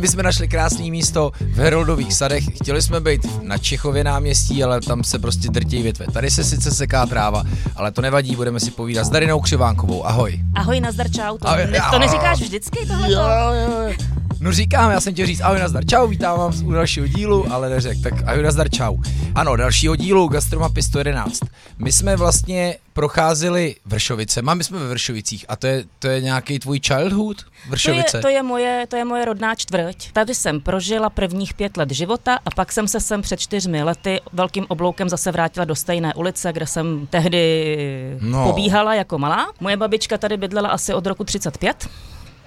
My jsme našli krásné místo v Heroldových sadech. Chtěli jsme být na Čechově náměstí, ale tam se prostě drtí větve. Tady se sice seká tráva, ale to nevadí, budeme si povídat s Darinou Křivánkovou. Ahoj. Ahoj, nazdar, čau. To, Ahoj, ne, to neříkáš vždycky tohle? No říkám, já jsem chtěl říct ahoj nazdar čau, vítám vás u dalšího dílu, ale neřek, tak ahoj nazdar čau. Ano, dalšího dílu Gastromapy 111. My jsme vlastně procházeli Vršovice, máme jsme ve Vršovicích a to je, to je nějaký tvůj childhood Vršovice? To je, to, je moje, to je moje rodná čtvrť. Tady jsem prožila prvních pět let života a pak jsem se sem před čtyřmi lety velkým obloukem zase vrátila do stejné ulice, kde jsem tehdy no. pobíhala jako malá. Moje babička tady bydlela asi od roku 35.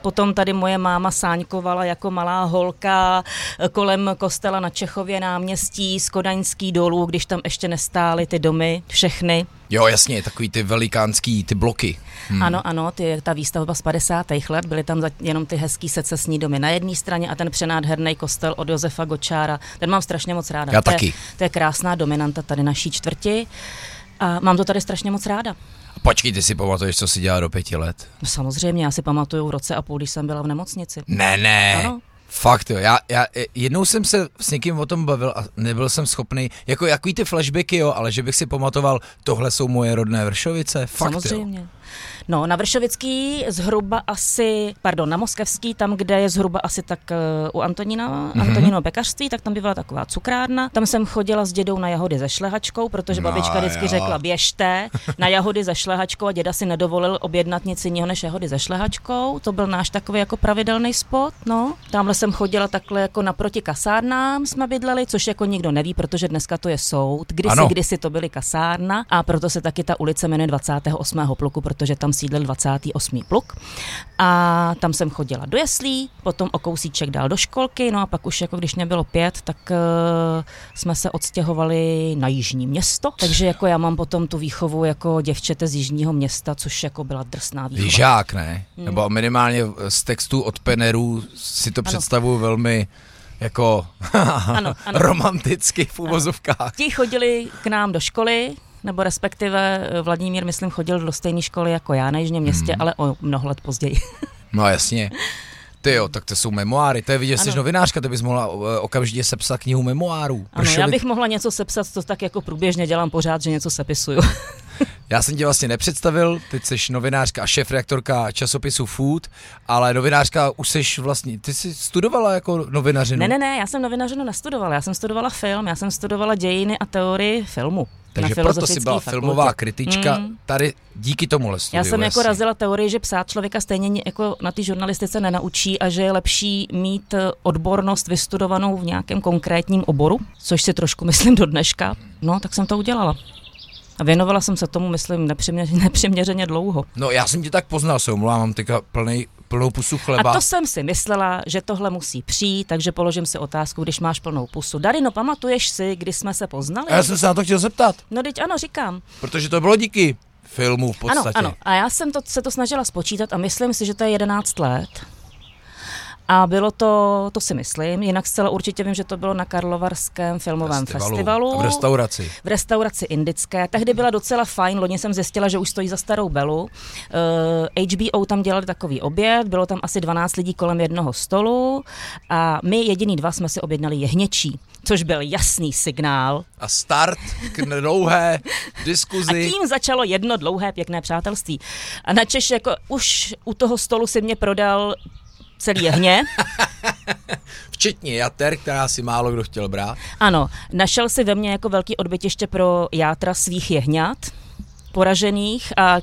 Potom tady moje máma sáňkovala jako malá holka kolem kostela na Čechově náměstí, z Kodaňský dolů, když tam ještě nestály ty domy, všechny. Jo, jasně, takový ty velikánský, ty bloky. Hmm. Ano, ano, ty, ta výstavba z 50. let, byly tam jenom ty hezký secesní domy na jedné straně a ten přenádherný kostel od Josefa Gočára. Ten mám strašně moc ráda. Já to taky. Je, to je krásná dominanta tady naší čtvrti a mám to tady strašně moc ráda. Počkej, ty si pamatuješ, co si dělala do pěti let? No samozřejmě, já si pamatuju v roce a půl, když jsem byla v nemocnici. Ne, ne. Ano. Fakt jo, já, já jednou jsem se s někým o tom bavil a nebyl jsem schopný, jako jaký ty flashbacky jo, ale že bych si pamatoval, tohle jsou moje rodné Vršovice, fakt Samozřejmě. Jo. No, na Vršovický zhruba asi, pardon, na Moskevský, tam, kde je zhruba asi tak uh, u Antonína, mm-hmm. Antonino pekařství, tak tam bývala taková cukrárna. Tam jsem chodila s dědou na jahody ze šlehačkou, protože no, babička vždycky jo. řekla, běžte na jahody ze šlehačkou a děda si nedovolil objednat nic jiného než jahody ze šlehačkou. To byl náš takový jako pravidelný spot, no. Tamhle jsem chodila takhle jako naproti kasárnám jsme bydleli, což jako nikdo neví, protože dneska to je soud. Kdysi, ano. kdysi to byly kasárna a proto se taky ta ulice jmenuje 28. pluku, protože tam sídlil 28. pluk. A tam jsem chodila do jeslí, potom o kousíček dál do školky, no a pak už jako když mě bylo pět, tak uh, jsme se odstěhovali na jižní město, takže jako já mám potom tu výchovu jako děvčete z jižního města, což jako byla drsná výchova. Žák, ne? Hmm. Nebo minimálně z textu od Penerů si to představuju velmi jako ano, ano. romanticky v úvozovkách. Ti chodili k nám do školy, nebo respektive eh, Vladimír, myslím, chodil do stejné školy jako já na Jižním městě, hmm. ale o mnoho let později. no jasně. Ty jo, tak to jsou memoáry. To je vidět, jsi novinářka, ty bys mohla eh, okamžitě sepsat knihu memoárů. Ano, já bych mohla něco sepsat, to tak jako průběžně dělám pořád, že něco sepisuju. Já jsem tě vlastně nepředstavil, teď jsi novinářka a šéf-reaktorka časopisu Food, ale novinářka už jsi vlastně, ty jsi studovala jako novinařinu? Ne, ne, ne, já jsem novinařinu nestudovala, já jsem studovala film, já jsem studovala dějiny a teorii filmu. Takže proto si byla fakultě. filmová kritička mm. tady díky tomu studiu. Já jsem jako razila teorii, že psát člověka stejně jako na té žurnalistice nenaučí a že je lepší mít eh, odbornost vystudovanou v nějakém konkrétním oboru, což si trošku myslím do dneška. No, tak jsem to udělala. A věnovala jsem se tomu, myslím, nepřiměřeně, nepřiměřeně dlouho. No já jsem tě tak poznal, se omlouvám, mám teďka plný, plnou pusu chleba. A to jsem si myslela, že tohle musí přijít, takže položím si otázku, když máš plnou pusu. Darino, pamatuješ si, kdy jsme se poznali? A já jsem se na to chtěl zeptat. No teď ano, říkám. Protože to bylo díky filmu v podstatě. Ano, ano. A já jsem to, se to snažila spočítat a myslím si, že to je 11 let. A bylo to, to si myslím, jinak zcela určitě vím, že to bylo na Karlovarském filmovém festivalu. festivalu v restauraci. V restauraci indické. Tehdy byla docela fajn, loni jsem zjistila, že už stojí za starou belu. Uh, eh, HBO tam dělali takový oběd, bylo tam asi 12 lidí kolem jednoho stolu a my jediný dva jsme si objednali jehněčí, což byl jasný signál. A start k dlouhé diskuzi. A tím začalo jedno dlouhé pěkné přátelství. A na Češ jako už u toho stolu si mě prodal celý jehně. Včetně jater, která si málo kdo chtěl brát. Ano, našel si ve mně jako velký odbytiště pro játra svých jehňat poražených a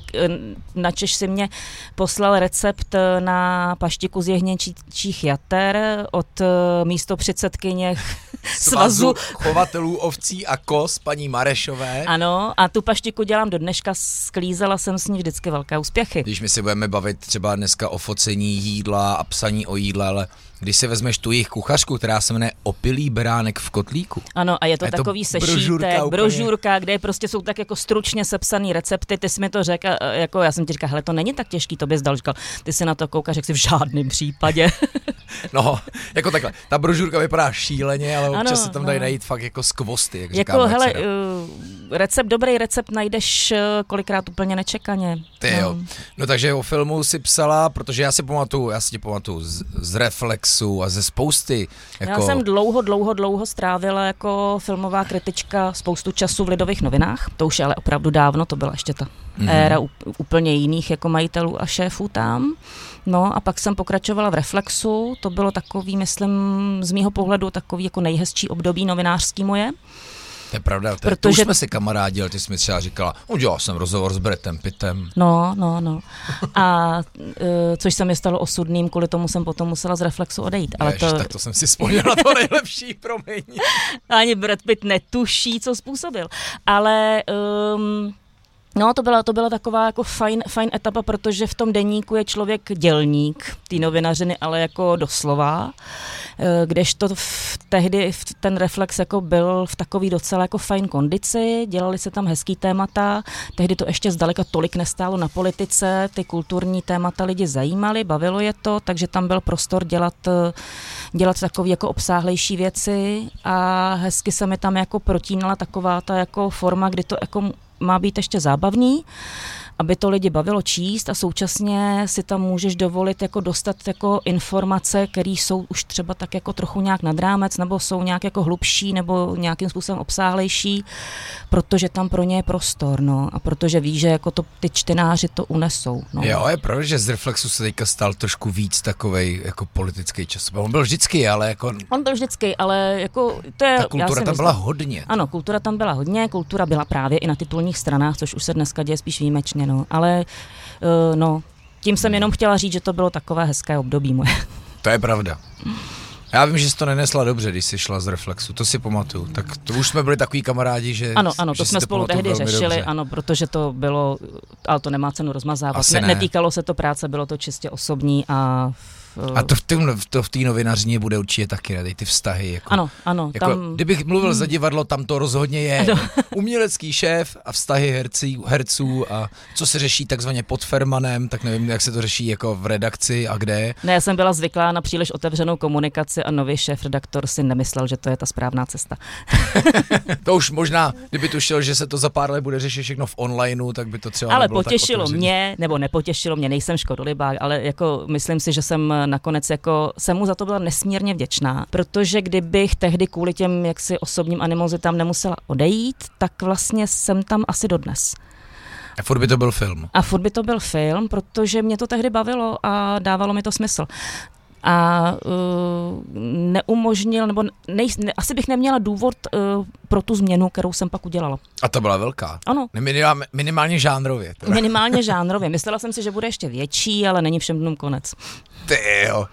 na Češ si mě poslal recept na paštiku z jehněčích jater od eh, místo předsedkyně svazu chovatelů ovcí a kos paní Marešové. Ano, a tu paštiku dělám do dneška, sklízela jsem s ní vždycky velké úspěchy. Když my si budeme bavit třeba dneska o focení jídla a psaní o jídle, ale když si vezmeš tu jejich kuchařku, která se jmenuje Opilý beránek v kotlíku. Ano, a je to a je takový to sešítek, brožurka, brožurka, kde prostě jsou tak jako stručně sepsaný recepty. Ty jsi mi to řekl, jako já jsem ti říkal, hele, to není tak těžký, to bys dal. Říkal, ty si na to koukáš, jak si v žádném případě. no, jako takhle. Ta brožurka vypadá šíleně, ale občas ano, se tam dají no. najít fakt jako skvosty, jak Jako, hele, uh, recept, dobrý recept najdeš eh, kolikrát úplně nečekaně. Ty jo. No. No takže o filmu si psala, protože já si pamatuju, já si tě pamatuju z, z Reflexu a ze spousty. Jako... Já jsem dlouho, dlouho, dlouho strávila jako filmová kritička spoustu času v Lidových novinách. To už je ale opravdu dávno, to byla ještě ta Mhm. mm-hmm. éra úplně jiných jako majitelů a šéfů tam. No a pak jsem pokračovala v Reflexu, to bylo takový, myslím, z mýho pohledu takový jako nejhezčí období novinářský moje. To je pravda, to, Protože... to už jsme si kamarádili, ty jsi mi třeba říkala, udělal jsem rozhovor s Bretem Pittem. No, no, no. A e, což se mi stalo osudným, kvůli tomu jsem potom musela z Reflexu odejít. Ale Ježiš, to, tak to jsem si vzpomněla to nejlepší, promiň. ani Brad Pitt netuší, co způsobil. Ale um, No, to byla, to byla taková jako fajn, fajn etapa, protože v tom deníku je člověk dělník, ty novinařiny, ale jako doslova, Eh, kdežto v, tehdy v ten reflex jako byl v takový docela jako fajn kondici, dělali se tam hezký témata, tehdy to ještě zdaleka tolik nestálo na politice, ty kulturní témata lidi zajímaly, bavilo je to, takže tam byl prostor dělat, eh, dělat takové jako obsáhlejší věci a hezky se mi tam jako protínala taková ta jako forma, kdy to jako má být ještě zábavný, aby to lidi bavilo číst a současně si tam můžeš dovolit jako dostat jako informace, které jsou už třeba tak jako trochu nějak nad rámec, nebo jsou nějak jako hlubší, nebo nějakým způsobem obsáhlejší, protože tam pro ně je prostor, no, a protože ví, že jako to ty čtenáři to unesou, no. Jo, je pravda, že z Reflexu se teďka stal trošku víc takovej jako politický čas. On byl vždycky, ale jako On byl vždycky, ale jako to je... ta kultura tam myslím- byla hodně. Ano, kultura tam byla hodně, kultura byla právě i na titulních stranách, což už se dneska děje spíš výjimečně, no. Ale uh, no, tím jsem jenom chtěla říct, že to bylo takové hezké období moje. To je pravda. Já vím, že jsi to nenesla dobře, když jsi šla z Reflexu, to si pamatuju. Tak to už jsme byli takový kamarádi, že Ano, ano, že to jsme spolu tehdy řešili, dobře. ano, protože to bylo, ale to nemá cenu rozmazávat. Asi ne, ne. Netýkalo se to práce, bylo to čistě osobní a... uh, A to v té to v novinařině bude určitě taky, ne? ty vztahy. Jako, Ano, ano, Jako, tam... Kdybych mluvil za divadlo, tam to rozhodně je. Umělecký šéf a vztahy hercí, herců a co se řeší takzvaně pod Fermanem, tak nevím, jak se to řeší jako v redakci a kde. Ne, já jsem byla zvyklá na příliš otevřenou komunikaci a nový šéf-redaktor si nemyslel, že to je ta správná cesta. To už možná, kdyby tušil, že se to za pár let bude řešit všechno v onlineu, tak by to třeba Ale potěšilo mě, nebo nepotěšilo mě, nejsem škodolibák, ale jako myslím si, že jsem nakonec jako, jsem mu za to byla nesmírně vděčná, protože kdybych tehdy kvůli těm jaksi osobním animozitám nemusela odejít, tak vlastně jsem tam asi dodnes. A furt by to byl film. A furt by to byl film, protože mě to tehdy bavilo a dávalo mi to smysl. A uh, neumožnil, nebo nej, ne, asi bych neměla důvod uh, pro tu změnu, kterou jsem pak udělala. A to byla velká. Ano, Minimálně, minimálně žánrově. Teda. minimálně žánrově. Myslela jsem si, že bude ještě větší, ale není všem dnům konec. Ty jo.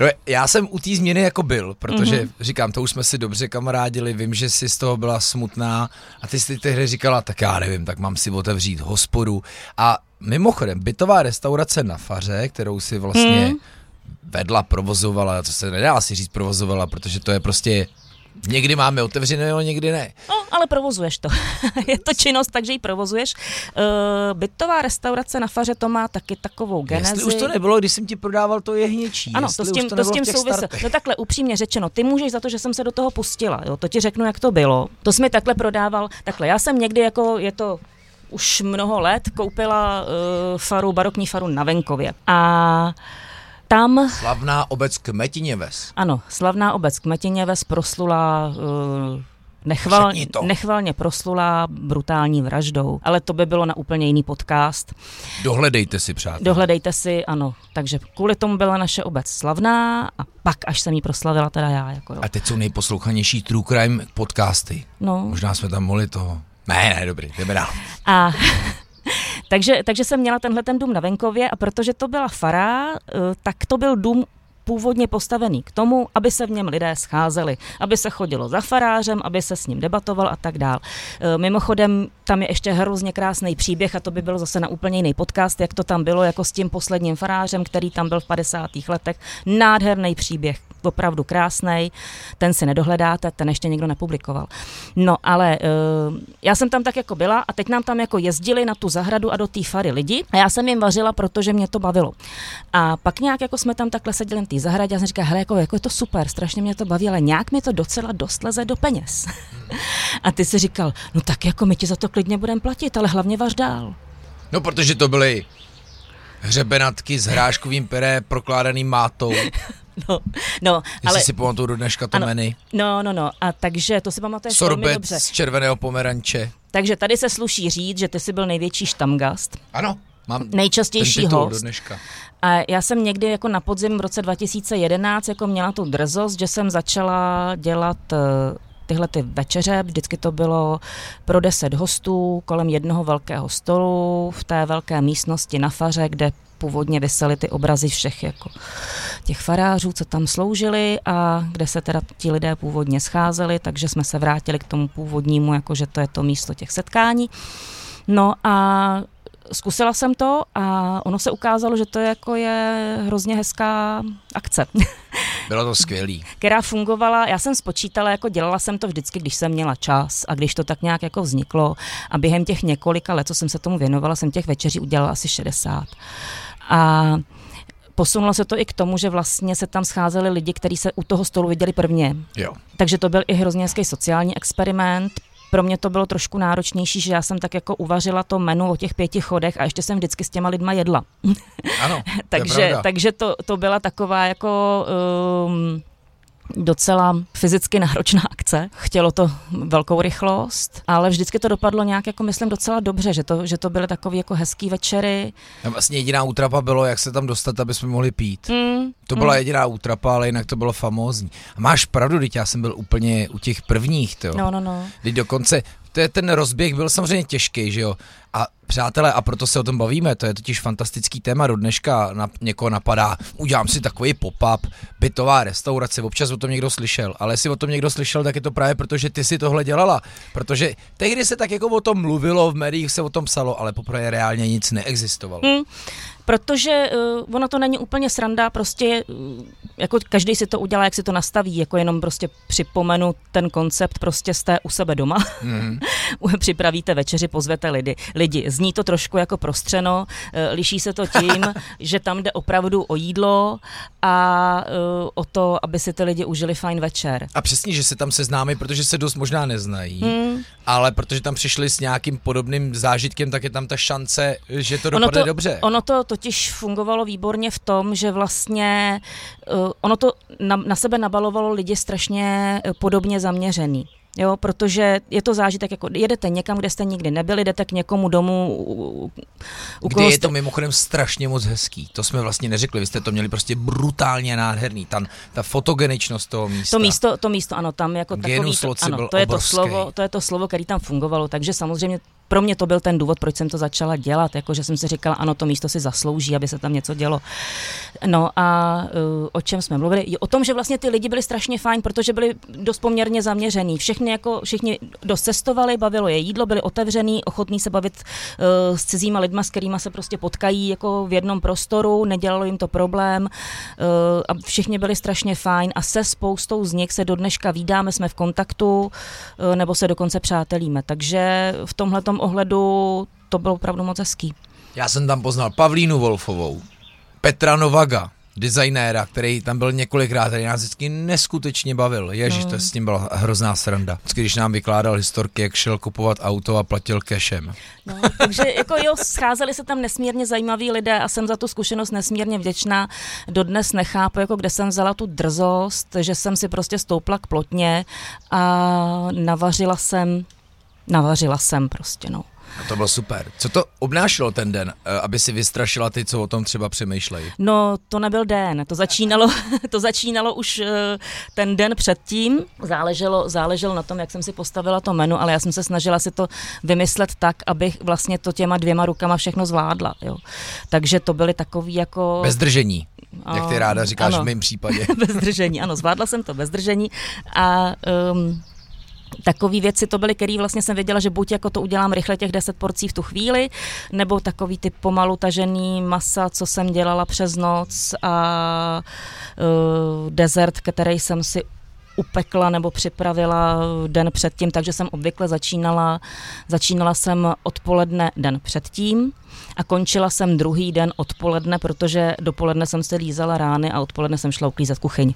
No, já jsem u té změny jako byl, protože Mhm. mm-hmm. říkám, to už jsme si dobře kamarádili, vím, že jsi z toho byla smutná a ty jsi tehdy říkala, tak já nevím, tak mám si otevřít hospodu. A mimochodem, bytová restaurace na Faře, kterou si vlastně Mhm. Vedla, provozovala, to se nedá si říct provozovala, protože to je prostě, někdy máme otevřené, někdy ne. No, ale provozuješ to. je to činnost, takže ji provozuješ. Uh, bytová restaurace na Faře to má taky takovou genezi. Jestli už to nebylo, když jsem ti prodával to jehněčí. Ano, to s tím, to s nebylo tím souvisí. No takhle upřímně řečeno, ty můžeš za to, že jsem se do toho pustila. Jo? To ti řeknu, jak to bylo. To jsi mi takhle prodával. Takhle, já jsem někdy jako, je to už mnoho let, koupila uh, faru, barokní faru na venkově. A tam Slavná obec Kmetině ves. Ano, slavná obec Kmetiněves proslula uh, Nechval, Řekni to. nechvalně proslula brutální vraždou, ale to by bylo na úplně jiný podcast. Dohledejte si, přátelé. Dohledejte si, ano. Takže kvůli tomu byla naše obec slavná a pak, až jsem ji proslavila teda já. Jako jo. A teď jsou nejposlouchanější True Crime podcasty. No, Možná jsme tam mohli toho. Ne, ne, dobrý, jdeme dál. a takže, takže jsem měla tenhle ten dům na venkově a protože to byla fara, eh, tak to byl dům původně postavený k tomu, aby se v něm lidé scházeli, aby se chodilo za farářem, aby se s ním debatoval a tak dál. E, Mimochodem, tam je ještě hrozně krásný příběh a to by byl zase na úplně jiný podcast, jak to tam bylo jako s tím posledním farářem, který tam byl v 50. letech. Nádherný příběh. Opravdu krásný, ten si nedohledáte, ten ještě někdo nepublikoval. No ale uh, já jsem tam tak jako byla a teď nám tam jako jezdili na tu zahradu a do té fary lidi a já jsem jim vařila, protože mě to bavilo. A pak nějak jako jsme tam takhle seděli na té zahradě a jsem říkala, hele, jako, jako je to super, strašně mě to baví, ale nějak mi to docela dost leze do peněz. a ty si říkal, no tak jako my ti za to klidně budeme platit, ale hlavně vař dál. No protože to byly hřebenatky s hráškovým pere prokládaným mátou. No, no, ale... si pamatuju do dneška to ano, menu. No, no, no, a takže to si pamatuješ Sorbet velmi dobře. z červeného pomeranče. Takže tady se sluší říct, že ty jsi byl největší štamgast. Ano, mám nejčastější host. do dneška. A já jsem někdy jako na podzim v roce 2011 jako měla tu drzost, že jsem začala dělat eh, tyhle ty večeře. Vždycky to bylo pro deset hostů kolem jednoho velkého stolu v té velké místnosti na faře, kde původně vysely ty obrazy všech jako těch farářů, co tam sloužili a kde se teda ti lidé původně scházeli, takže jsme se vrátili k tomu původnímu, jako že to je to místo těch setkání. No a zkusila jsem to a ono se ukázalo, že to jako je hrozně hezká akce. Bylo to skvělý. Která fungovala, já jsem spočítala, jako dělala jsem to vždycky, když jsem měla čas a když to tak nějak jako vzniklo a během těch několika let, co jsem se tomu věnovala, jsem těch večeří udělala asi 60. A posunulo se to i k tomu, že vlastně se tam scházeli lidi, kteří se u toho stolu viděli prvně. Jo. Takže to byl i hrozně hezký sociální experiment. Pro mě to bylo trošku náročnější, že já jsem tak jako uvařila to menu o těch pěti chodech a ještě jsem vždycky s těma lidma jedla. Ano, takže, takže to, to byla taková jako um, docela fyzicky náročná akce. Chtělo to velkou rychlost, ale vždycky to dopadlo nějak, jako myslím, docela dobře, že to, že to byly takové jako hezký večery. A vlastně jediná útrapa bylo, jak se tam dostat, aby jsme mohli pít. Mm, to byla mm. jediná útrapa, ale jinak to bylo famózní. A máš pravdu, teď já jsem byl úplně u těch prvních, to. No, no, no. Teď dokonce, to je ten rozběh byl samozřejmě těžký, že jo. A přátelé, a proto se o tom bavíme, to je totiž fantastický téma do dneška, na, někoho napadá, udělám si takový pop-up, bytová restaurace, občas o tom někdo slyšel, ale jestli o tom někdo slyšel, tak je to právě proto, že ty si tohle dělala, protože tehdy se tak jako o tom mluvilo, v médiích se o tom psalo, ale poprvé reálně nic neexistovalo. Mm protože uh, ono to není úplně sranda, prostě uh, jako každý si to udělá, jak si to nastaví, jako jenom prostě připomenu ten koncept, prostě jste u sebe doma, mm. připravíte večeři, pozvete lidi. Lidi. Zní to trošku jako prostřeno, uh, liší se to tím, že tam jde opravdu o jídlo a uh, o to, aby si ty lidi užili fajn večer. A přesně, že se tam seznámí, protože se dost možná neznají, mm. ale protože tam přišli s nějakým podobným zážitkem, tak je tam ta šance, že to dopadne ono to, dobře. Ono to totiž fungovalo výborně v tom, že vlastně uh, ono to na, na sebe nabalovalo lidi strašně podobně zaměřený. Jo, protože je to zážitek, jako jedete někam, kde jste nikdy nebyli, jdete k někomu domů, u, u Kde je to mimochodem strašně moc hezký. To jsme vlastně neřekli, vy jste to měli prostě brutálně nádherný. Tam, ta fotogeničnost toho místa. To místo, to místo ano, tam jako Genus takový, to, ano, to je to slovo, to je to slovo, který tam fungovalo, takže samozřejmě pro mě to byl ten důvod, proč jsem to začala dělat, jako že jsem si říkala, ano, to místo si zaslouží, aby se tam něco dělo. No a uh, o čem jsme mluvili? O tom, že vlastně ty lidi byli strašně fajn, protože byli dost poměrně zaměřený. Všichni jako, všichni dost cestovali, bavilo je jídlo, byli otevřený, ochotní se bavit uh, s cizíma lidma, s kterými se prostě potkají jako v jednom prostoru, nedělalo jim to problém uh, a všichni byli strašně fajn a se spoustou z nich se do dneška vídáme, jsme v kontaktu uh, nebo se dokonce přátelíme. Takže v tomhle ohledu to bylo opravdu moc hezký. Já jsem tam poznal Pavlínu Wolfovou, Petra Novaga, designéra, který tam byl několikrát, který nás vždycky neskutečně bavil. Ježíš, no. to s ním byla hrozná sranda. Vždycky, když nám vykládal historky, jak šel kupovat auto a platil cashem. No, takže jako jo, scházeli se tam nesmírně zajímaví lidé a jsem za tu zkušenost nesmírně vděčná. Dodnes nechápu, jako kde jsem vzala tu drzost, že jsem si prostě stoupla k plotně a navařila jsem Navařila jsem prostě, no. A to bylo super. Co to obnášelo ten den, eh, aby si vystrašila ty, co o tom třeba přemýšlejí? No, to nebyl den, to začínalo, to začínalo už eh, ten den předtím. Záleželo, záleželo na tom, jak jsem si postavila to menu, ale já jsem se snažila si to vymyslet tak, abych vlastně to těma dvěma rukama všechno zvládla. Jo. Takže to byly takový jako... Bez držení. Jak ty ráda říkáš ano, v mém případě. bez držení, ano, zvládla jsem to bez držení a um, Takové věci to byly, které vlastně jsem věděla, že buď jako to udělám rychle těch 10 porcí v tu chvíli, nebo takový ty pomalu tažený masa, co jsem dělala přes noc a uh, dezert, který jsem si upekla nebo připravila den předtím, takže jsem obvykle začínala, začínala jsem odpoledne den předtím a končila jsem druhý den odpoledne, protože dopoledne jsem se lízala rány a odpoledne jsem šla uklízet kuchyň.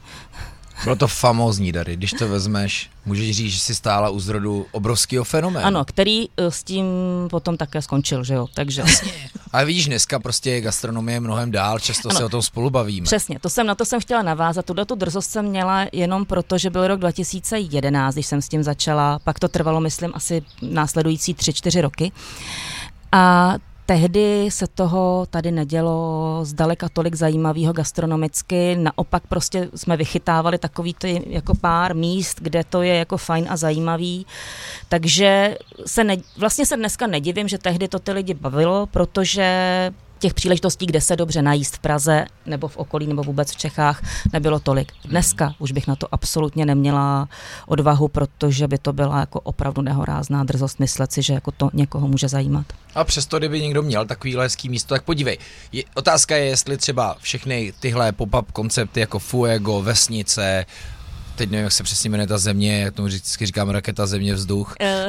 Bylo to famózní, Dary. Když to vezmeš, můžeš říct, že jsi stála u zrodu obrovského fenoménu. Ano, který eh, s tím potom také skončil, že jo, takže. Jasně. Ale vidíš, dneska prostě gastronomie je mnohem dál, často ano, se o tom spolu bavíme. Přesně, to jsem, na to jsem chtěla navázat. Tuhle tu drzost jsem měla jenom proto, že byl rok 2011, když jsem s tím začala, pak to trvalo, myslím, asi následující 3-4 roky. A Tehdy se toho tady nedělo zdaleka tolik zajímavého gastronomicky, naopak prostě jsme vychytávali takový ty jako pár míst, kde to je jako fajn a zajímavý, takže se ne, vlastně se dneska nedivím, že tehdy to ty lidi bavilo, protože těch příležitostí, kde se dobře najíst v Praze nebo v okolí nebo vůbec v Čechách, nebylo tolik. Dneska už bych na to absolutně neměla odvahu, protože by to byla jako opravdu nehorázná drzost myslet si, že jako to někoho může zajímat. A přesto, kdyby někdo měl takový hezký místo, tak podívej. Je, otázka je, jestli třeba všechny tyhle pop-up koncepty jako Fuego, Vesnice, teď nevím, jak se přesně jmenuje ta země, jak tomu vždycky říkám, raketa, země, vzduch. Eh,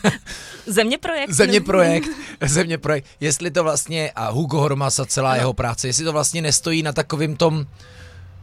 země projekt. Země projekt, země projekt. Jestli to vlastně, a Hugo Hormasa celá jeho práce, jestli to vlastně nestojí na takovým tom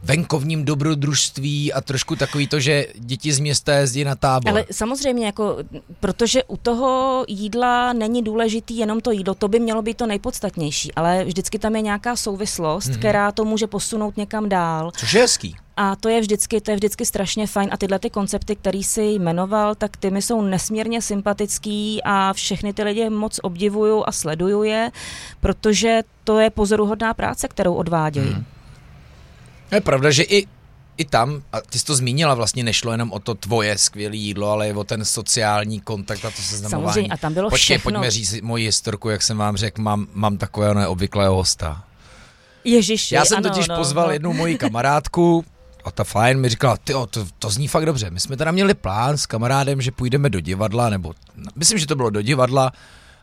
venkovním dobrodružství a trošku takový to, že děti z města jezdí na tábor. Ale samozřejmě, jako, protože u toho jídla není důležitý jenom to jídlo, to by mělo být to nejpodstatnější, ale vždycky tam je nějaká souvislost, mm-hmm. která to může posunout někam dál. Což je hezký. A to je vždycky, to je vždycky strašně fajn. A tyhle ty koncepty, který si jmenoval, tak ty mi jsou nesmírně sympatický a všechny ty lidi moc obdivuju a sleduju je, protože to je pozoruhodná práce, kterou odvádějí. Hmm. Je pravda, že i i tam, a ty jsi to zmínila, vlastně nešlo jenom o to tvoje skvělé jídlo, ale i o ten sociální kontakt a to seznamování. Samozřejmě, a tam bylo Počkej, všechno. pojďme říct moji historku, jak jsem vám řekl, mám, mám takového neobvyklého hosta. Ježiši, Já jsem ano, totiž no, pozval no. jednu moji kamarádku, a ta fajn mi říkala, ty to, to zní fakt dobře. My jsme teda měli plán s kamarádem, že půjdeme do divadla, nebo myslím, že to bylo do divadla,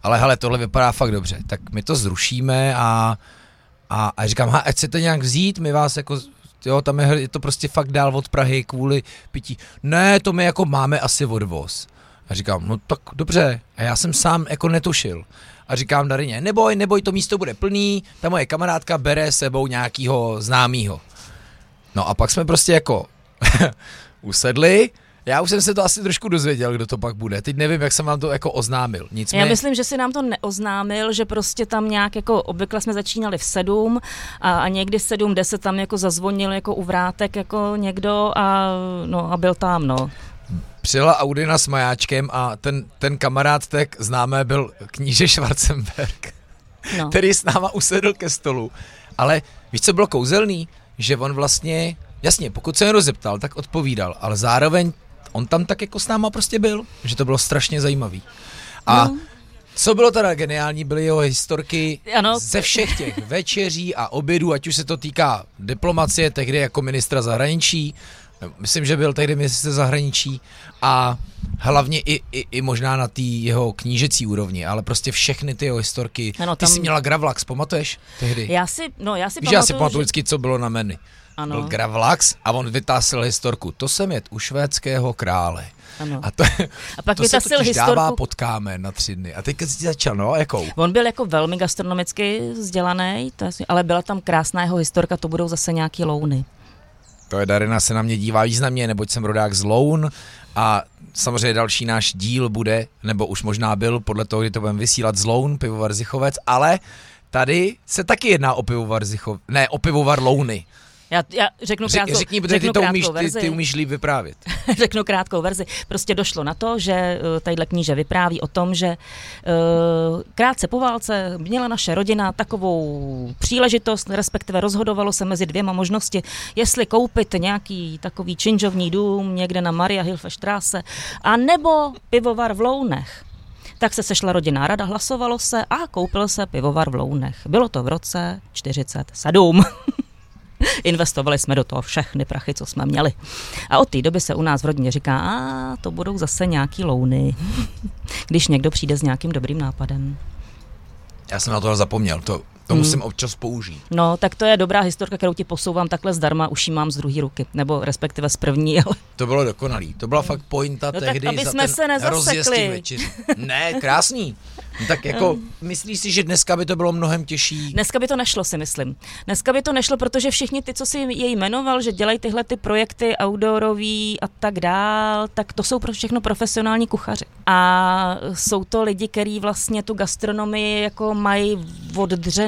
ale hele, tohle vypadá fakt dobře. Tak my to zrušíme a, a, a říkám, ha, ať chcete nějak vzít, my vás jako jo, tam je, je to prostě fakt dál od Prahy kvůli pití. Ne, to my jako máme asi odvoz. A říkám, no tak dobře. A já jsem sám jako netušil. A říkám Darině, neboj, neboj, to místo bude plný, ta moje kamarádka bere sebou nějakýho známýho. No a pak jsme prostě jako usedli, já už jsem se to asi trošku dozvěděl, kdo to pak bude. Teď nevím, jak jsem vám to jako oznámil. Nicméně... Já myslím, že si nám to neoznámil, že prostě tam nějak jako obvykle jsme začínali v sedm a, a někdy sedm, deset tam jako zazvonil jako u vrátek jako někdo a, no, a byl tam, no. Přijela Audina s majáčkem a ten, ten kamarád tak známé byl kníže Schwarzenberg, no. který s náma usedl ke stolu. Ale víš, co bylo kouzelný? Že on vlastně, jasně, pokud se jen rozeptal, tak odpovídal, ale zároveň on tam tak jako s náma prostě byl, že to bylo strašně zajímavý. A no. Co bylo teda geniální, byly jeho historky ano. ze všech těch večeří a obědů, ať už se to týká diplomacie, tehdy jako ministra zahraničí, myslím, že byl tehdy ministr zahraničí a hlavně i, i, i možná na té jeho knížecí úrovni, ale prostě všechny ty jeho historky. Ano, tam... Ty jsi měla Gravlax, pamatuješ tehdy? Já si, no já si Víš, pamatuju, já si pamatuju že... vždycky, co bylo na menu. Ano. Byl Gravlax a on vytásil historku. To jsem jet u švédského krále. Ano. A, to, a pak to se totiž historku... dává pod kámen na tři dny. A teď jsi začal, no, jakou? On byl jako velmi gastronomicky vzdělaný, to je, ale byla tam krásná jeho historka, to budou zase nějaký louny. Je Darina se na mě dívá významně, neboť jsem rodák z Loun a samozřejmě další náš díl bude, nebo už možná byl, podle toho, kdy to budeme vysílat z Loun, pivovar Zichovec, ale tady se taky jedná o pivovar Zichov, ne, o pivovar Louny. Já, já řeknu krátkou, Řekni, protože řeknu ty, to umíš, verzi. ty, ty umíš líp vyprávět. řeknu krátkou verzi. Prostě došlo na to, že uh, tadyhle kníže vypráví o tom, že uh, krátce po válce měla naše rodina takovou příležitost, respektive rozhodovalo se mezi dvěma možnosti, jestli koupit nějaký takový činžovní dům někde na Maria Hilfe Straße, a nebo pivovar v Lounech. Tak se sešla rodinná rada, hlasovalo se a koupil se pivovar v Lounech. Bylo to v roce 47. Investovali jsme do toho všechny prachy, co jsme měli. A od té doby se u nás v rodině říká, a to budou zase nějaký louny, když někdo přijde s nějakým dobrým nápadem. Já jsem na to zapomněl, to, to hmm. musím občas použít. No, tak to je dobrá historka, kterou ti posouvám takhle zdarma, už ji mám z druhé ruky, nebo respektive z první, ale... To bylo dokonalý, to byla fakt pointa no tehdy tak, aby za jsme ten se nezasekli. Ne, krásný. No tak jako, myslíš si, že dneska by to bylo mnohem těžší? Dneska by to nešlo, si myslím. Dneska by to nešlo, protože všichni ty, co si jej jmenoval, že dělají tyhle ty projekty outdoorový a tak dál, tak to jsou pro všechno profesionální kuchaři. A jsou to lidi, kteří vlastně tu gastronomii jako mají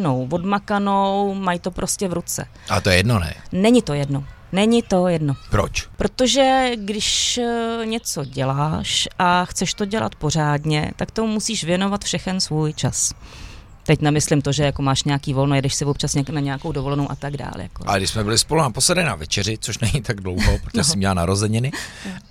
oddřenou, odmakanou, mají to prostě v ruce. A to je jedno, ne? Není to jedno. Není to jedno. Proč? Protože když eh, něco děláš a chceš to dělat pořádně, tak tomu musíš věnovat všechen svůj čas. Teď nemyslím to, že jako máš nějaký volno, jedeš si občas na nějakou dovolenou a tak dále. Jako. A když jsme byli spolu naposledy na večeři, což není tak dlouho, protože no. jsem měla narozeniny,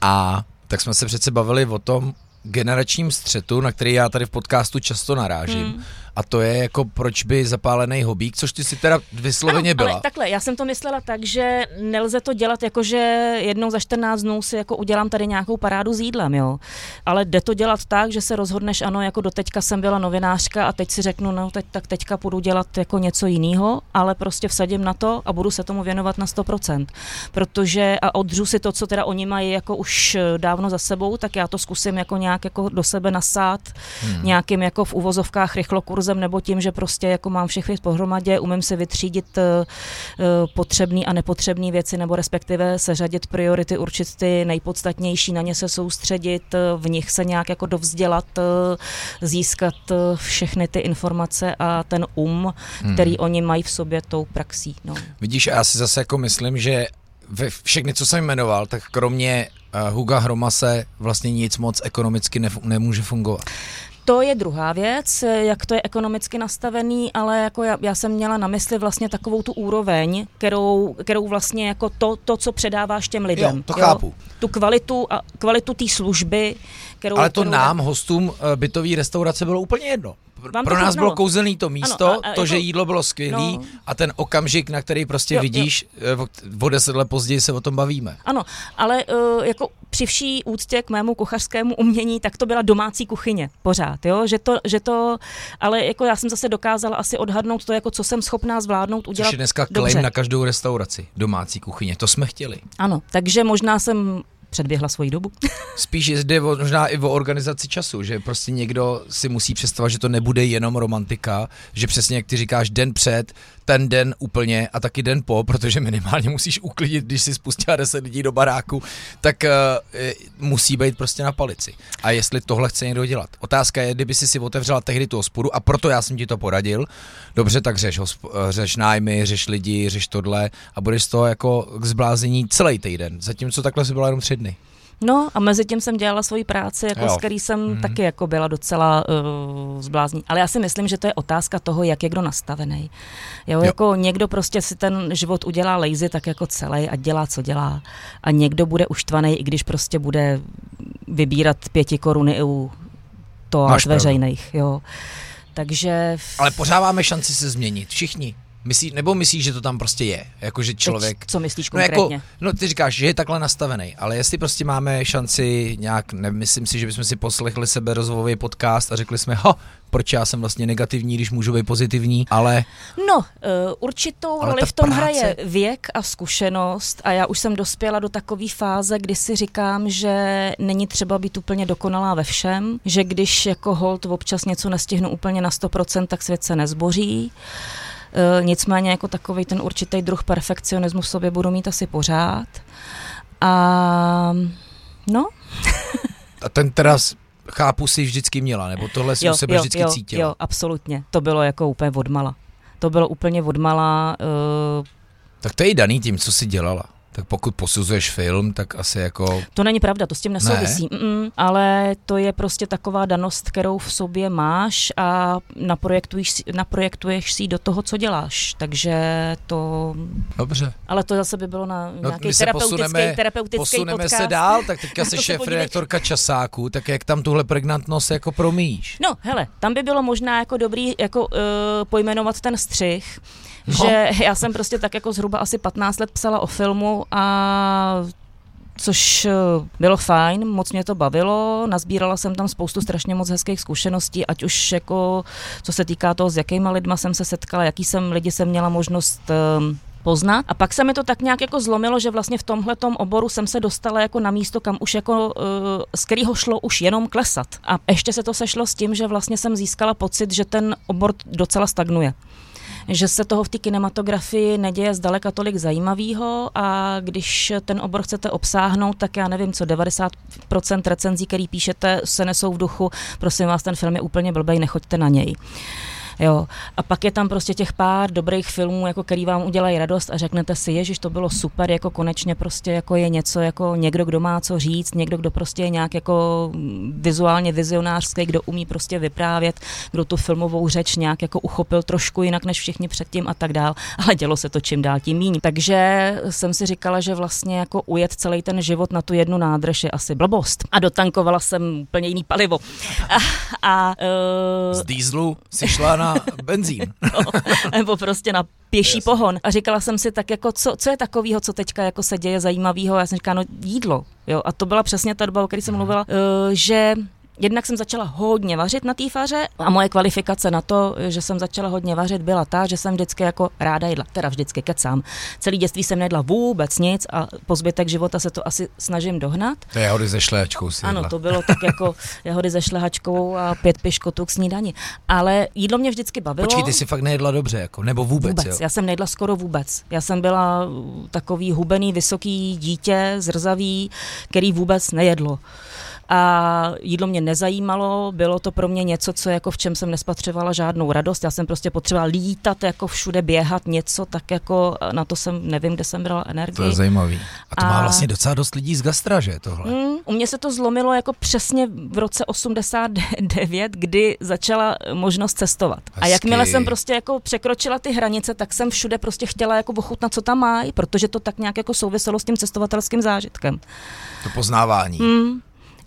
a tak jsme se přece bavili o tom generačním střetu, na který já tady v podcastu často narážím. Hmm a to je jako proč by zapálený hobík, což ty si teda vysloveně ano, byla. Ale takhle, já jsem to myslela tak, že nelze to dělat jako, že jednou za 14 dnů si jako udělám tady nějakou parádu s jídlem, jo. Ale jde to dělat tak, že se rozhodneš, ano, jako doteďka jsem byla novinářka a teď si řeknu, no teď, tak teďka budu dělat jako něco jiného, ale prostě vsadím na to a budu se tomu věnovat na 100%. Protože a odřu si to, co teda oni mají jako už dávno za sebou, tak já to zkusím jako nějak jako do sebe nasát hmm. nějakým jako v uvozovkách rychlokurs kurzem nebo tím, že prostě jako mám všechny pohromadě, umím se vytřídit uh, potřebné a nepotřebné věci nebo respektive seřadit priority, určit ty nejpodstatnější, na ně se soustředit, eh, v nich se nějak jako dovzdělat, získat všechny ty informace a ten um, hmm. který oni mají v sobě tou praxí. No. Vidíš, já si zase jako myslím, že ve všechny, co jsem jmenoval, tak kromě Huga Hromase vlastně nic moc ekonomicky nef- nemůže fungovat. To je druhá věc, jak to je ekonomicky nastavený, ale jako já, já jsem měla na mysli vlastně takovou tu úroveň, kterou, kterou vlastně jako to, to, co předáváš těm lidem. Jo, to jo? chápu. Tu kvalitu a kvalitu té služby, kterou... Ale to kterou nám, hostům eh, bytové restaurace, bylo úplně jedno. Vám pro nás bylo kouzelný to místo, ano, a, a to, jako, že jídlo bylo skvělý no, a ten okamžik, na který prostě jo, vidíš, jo. Eh, o deset let později se o tom bavíme. Ano, ale uh, jako při vší úctě k mému kuchařskému umění, tak to byla domácí kuchyně pořád, jo, že to, že to, ale jako já jsem zase dokázala asi odhadnout to, jako co jsem schopná zvládnout, udělat Což je dneska claim na každou restauraci, domácí kuchyně, to jsme chtěli. Ano, takže možná jsem předběhla svoji dobu. Spíš jde o, možná i o organizaci času, že prostě někdo si musí představit, že to nebude jenom romantika, že přesně jak ty říkáš, den před, ten den úplně a taky den po, protože minimálně musíš uklidit, když si spustila 10 lidí do baráku, tak uh, musí být prostě na palici. A jestli tohle chce někdo dělat. Otázka je, kdyby si si otevřela tehdy tu hospodu a proto já jsem ti to poradil, dobře, tak řeš, hosp- eh, řeš nájmy, řeš lidi, řeš tohle a budeš z toho jako k zblázení celý týden, zatímco takhle si byla jenom tři dny. No a mezi tím jsem dělala svoji práci, jako s který jsem mm. taky jako byla docela uh, zblázní. Ale já si myslím, že to je otázka toho, jak je kdo nastavený. Jo, jo. jako někdo prostě si ten život udělá lazy tak jako celý a dělá, co dělá. A někdo bude uštvaný, i když prostě bude vybírat pěti koruny u to veřejných. Jo. Takže... Ale pořád máme šanci se změnit, všichni. Myslí, nebo myslíš, že to tam prostě je? Jako, že člověk... Teď, co myslíš konkrétně? No, jako, no ty říkáš, že je takhle nastavený, ale jestli prostě máme šanci nějak, nemyslím si, že bychom si poslechli sebe rozvojový podcast a řekli jsme, ho, proč já jsem vlastně negativní, když můžu být pozitivní, ale... No, uh, určitou ale roli v tom práce... hraje věk a zkušenost a já už jsem dospěla do takové fáze, kdy si říkám, že není třeba být úplně dokonalá ve všem, že když jako hold občas něco nestihnu úplně na 100%, tak svět se nezboří. Nicméně jako takový ten určitý druh perfekcionismu v sobě budu mít asi pořád. A no. a ten teda chápu si vždycky měla, nebo tohle si jo, u sebe jo, vždycky jo, cítila? Jo, absolutně. To bylo jako úplně odmala. To bylo úplně odmala. Uh... Tak to je i daný tím, co jsi dělala. Tak pokud posuzuješ film, tak asi jako... To není pravda, to s tím nesouvisí, ne. Mm, ale to je prostě taková danost, kterou v sobě máš a naprojektuješ, naprojektuješ si do toho, co děláš. Takže to... Dobře. Ale to zase by bylo na no, nějaký terapeutický, posuneme, terapeutický posuneme podcast. se dál, tak teďka se šéf redaktorka časáku, tak jak tam tuhle pregnantnost jako promíjíš? No, hele, tam by bylo možná jako dobrý jako uh, pojmenovat ten střih, no. že já jsem prostě tak jako zhruba asi 15 let psala o filmu a což eh, bylo fajn, moc mě to bavilo, nazbírala jsem tam spoustu strašně moc hezkých zkušeností, ať už jako co se týká toho, s jakýma lidma jsem se setkala, jaký jsem lidi jsem měla možnost um, poznat. A pak se mi to tak nějak jako zlomilo, že vlastně v tomhle oboru jsem se dostala jako na místo, kam už jako, uh, z kterého šlo už jenom klesat. A ještě se to sešlo s tím, že vlastně jsem získala pocit, že ten obor docela stagnuje že se toho v té kinematografii neděje zdaleka tolik zajímavého a když ten obor chcete obsáhnout, tak já nevím, co 90% recenzí, který píšete, se nesou v duchu, prosím vás, ten film je úplně blbej, nechoďte na něj. Jo. A pak je tam prostě těch pár dobrých filmů, jako který vám udělají radost a řeknete si, ježiš, to bylo super, jako konečně prostě jako je něco, jako někdo, kdo má co říct, někdo, kdo prostě je nějak jako vizuálně vizionářský, kdo umí prostě vyprávět, kdo tu filmovou řeč nějak jako uchopil trošku jinak než všichni předtím a tak dál, ale dělo se to čím dál tím méně. Takže jsem si říkala, že vlastně jako ujet celý ten život na tu jednu nádrž je asi blbost. A dotankovala jsem úplně jiný palivo. A, a uh... Z dýzlu si šla na na benzín. no, nebo prostě na pěší yes. pohon. A říkala jsem si tak jako, co, co je takového, co teďka jako se děje zajímavého. Já jsem říkala, no jídlo. Jo, a to byla přesně ta doba, o které jsem mhm. mluvila, uh, že Jednak jsem začala hodně vařit na té faře a moje kvalifikace na to, že jsem začala hodně vařit, byla ta, že jsem vždycky jako ráda jedla, teda vždycky kecám. Celý dětství jsem nedla vůbec nic a po zbytek života se to asi snažím dohnat. To je jahody ze šlehačkou si Ano, to bylo tak jako jahody ze šlehačkou a pět piškotů k snídani. Ale jídlo mě vždycky bavilo. Počkej, ty si fakt nejedla dobře, jako, nebo vůbec, vůbec. Jo? Já jsem nejedla skoro vůbec. Já jsem byla takový hubený, vysoký dítě, zrzavý, který vůbec nejedlo a jídlo mě nezajímalo, bylo to pro mě něco, co jako v čem jsem nespatřovala žádnou radost, já jsem prostě potřebovala lítat, jako všude běhat něco, tak jako na to jsem, nevím, kde jsem brala energii. To je zajímavý. A to a... má vlastně docela dost lidí z gastra, že tohle? Mm, u mě se to zlomilo jako přesně v roce 89, kdy začala možnost cestovat. Hezky. A jakmile jsem prostě jako překročila ty hranice, tak jsem všude prostě chtěla jako ochutnat, co tam mají, protože to tak nějak jako souviselo s tím cestovatelským zážitkem. To poznávání. Mm,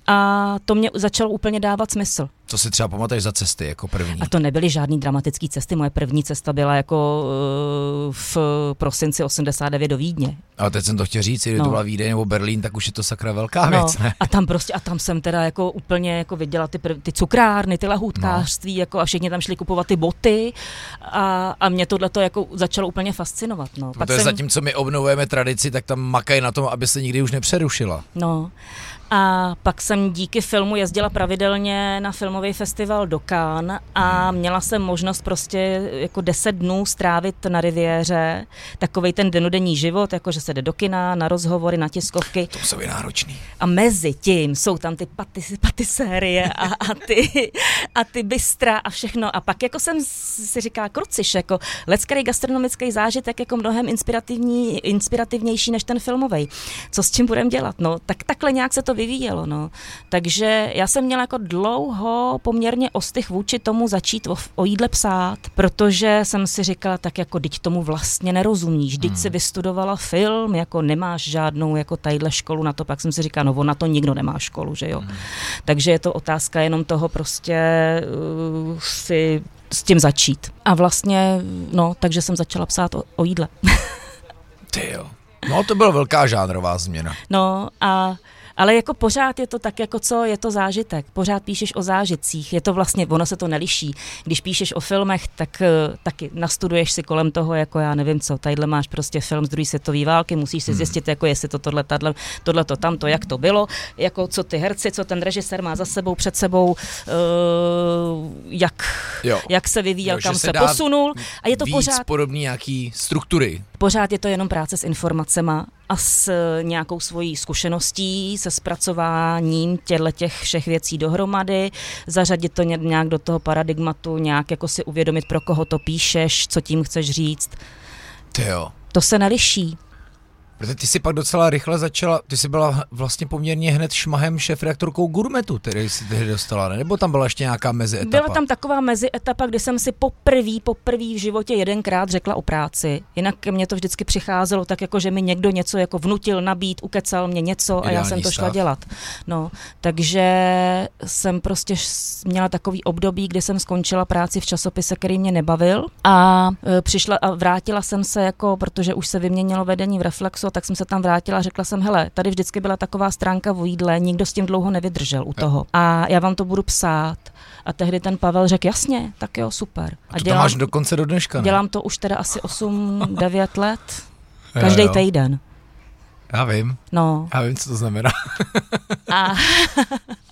a to mě začalo úplně dávat smysl. Co si třeba pamatuješ za cesty jako první? A to nebyly žádný dramatické cesty. Moje první cesta byla jako uh, v prosinci 89 do Vídně. A teď jsem to chtěl říct, kdyby no. to byla Vídeň nebo Berlín, tak už je to sakra velká no. věc, ne? A tam prostě, a tam jsem teda jako úplně jako viděla ty, prv, ty cukrárny, ty lahůdkářství, no. jako a všichni tam šli kupovat ty boty a, a mě tohle to jako začalo úplně fascinovat. No. Pak to je jsem... zatímco my obnovujeme tradici, tak tam makají na tom, aby se nikdy už nepřerušila. No. A pak jsem díky filmu jezdila pravidelně na filmový festival do Cannes a měla jsem možnost prostě jako deset dnů strávit na riviéře, takový ten denodenní život, jako že se jde do kina, na rozhovory, na tiskovky. To jsou náročný. A mezi tím jsou tam ty patis, patisérie a, a, ty, a ty bystra a všechno. A pak jako jsem si říkala, kruciš, jako lecký gastronomický zážitek jako mnohem inspirativní, inspirativnější než ten filmový. Co s čím budeme dělat? No, tak takhle nějak se to vyvíjelo. No. Takže já jsem měla jako dlouho poměrně ostych vůči tomu začít o, o jídle psát, protože jsem si říkala, tak jako teď tomu vlastně nerozumíš, teď hmm. si vystudovala film, jako nemáš žádnou jako tadyhle školu na to, pak jsem si říkala, no na to nikdo nemá školu, že jo. Hmm. Takže je to otázka jenom toho prostě uh, si s tím začít. A vlastně, no, takže jsem začala psát o, o jídle. Ty jo. No, to byla velká žánrová změna. No a ale jako pořád je to tak, jako co, je to zážitek. Pořád píšeš o zážitcích. Je to vlastně, ono se to neliší. Když píšeš o filmech, tak uh, taky nastuduješ si kolem toho, jako já nevím co, tadyhle máš prostě film z druhé světové války, musíš si hmm. zjistit, jako jestli to tohle, tohle, tohle to tamto, jak to bylo, jako co ty herci, co ten režisér má za sebou, před sebou, uh, jak, jo. jak se vyvíjel, jo, kam se, se posunul. A je to víc pořád podobný nějaký struktury. Pořád je to jenom práce s informacema a s nějakou svojí zkušeností, se zpracováním těchto těch všech věcí dohromady, zařadit to nějak do toho paradigmatu, nějak jako si uvědomit, pro koho to píšeš, co tím chceš říct. Ty jo. To se neliší. Protože ty si pak docela rychle začala, ty jsi byla vlastně poměrně hned šmahem šéf-redaktorkou Gourmetu, který si tehdy dostala, ne? nebo tam byla ještě nějaká mezietapa? Byla tam taková mezietapa, kdy jsem si poprvé, poprvé v životě jedenkrát řekla o práci. Jinak ke mně to vždycky přicházelo tak, jako že mi někdo něco jako vnutil, nabít, ukecal mě něco a Ideální já jsem to šla stav. dělat. No, takže jsem prostě měla takový období, kdy jsem skončila práci v časopise, který mě nebavil a e, přišla a vrátila jsem se jako, protože už se vyměnilo vedení v Reflexu, tak jsem se tam vrátila a řekla jsem, hele, tady vždycky byla taková stránka o jídle, nikdo s tím dlouho nevydržel u toho. A já vám to budu psát. A tehdy ten Pavel řekl, jasně, tak jo, super. A to tam máš dokonce do dneška, ne? dělám to už teda asi 8-9 let, každý týden. Já vím, No já vím, co to znamená. a,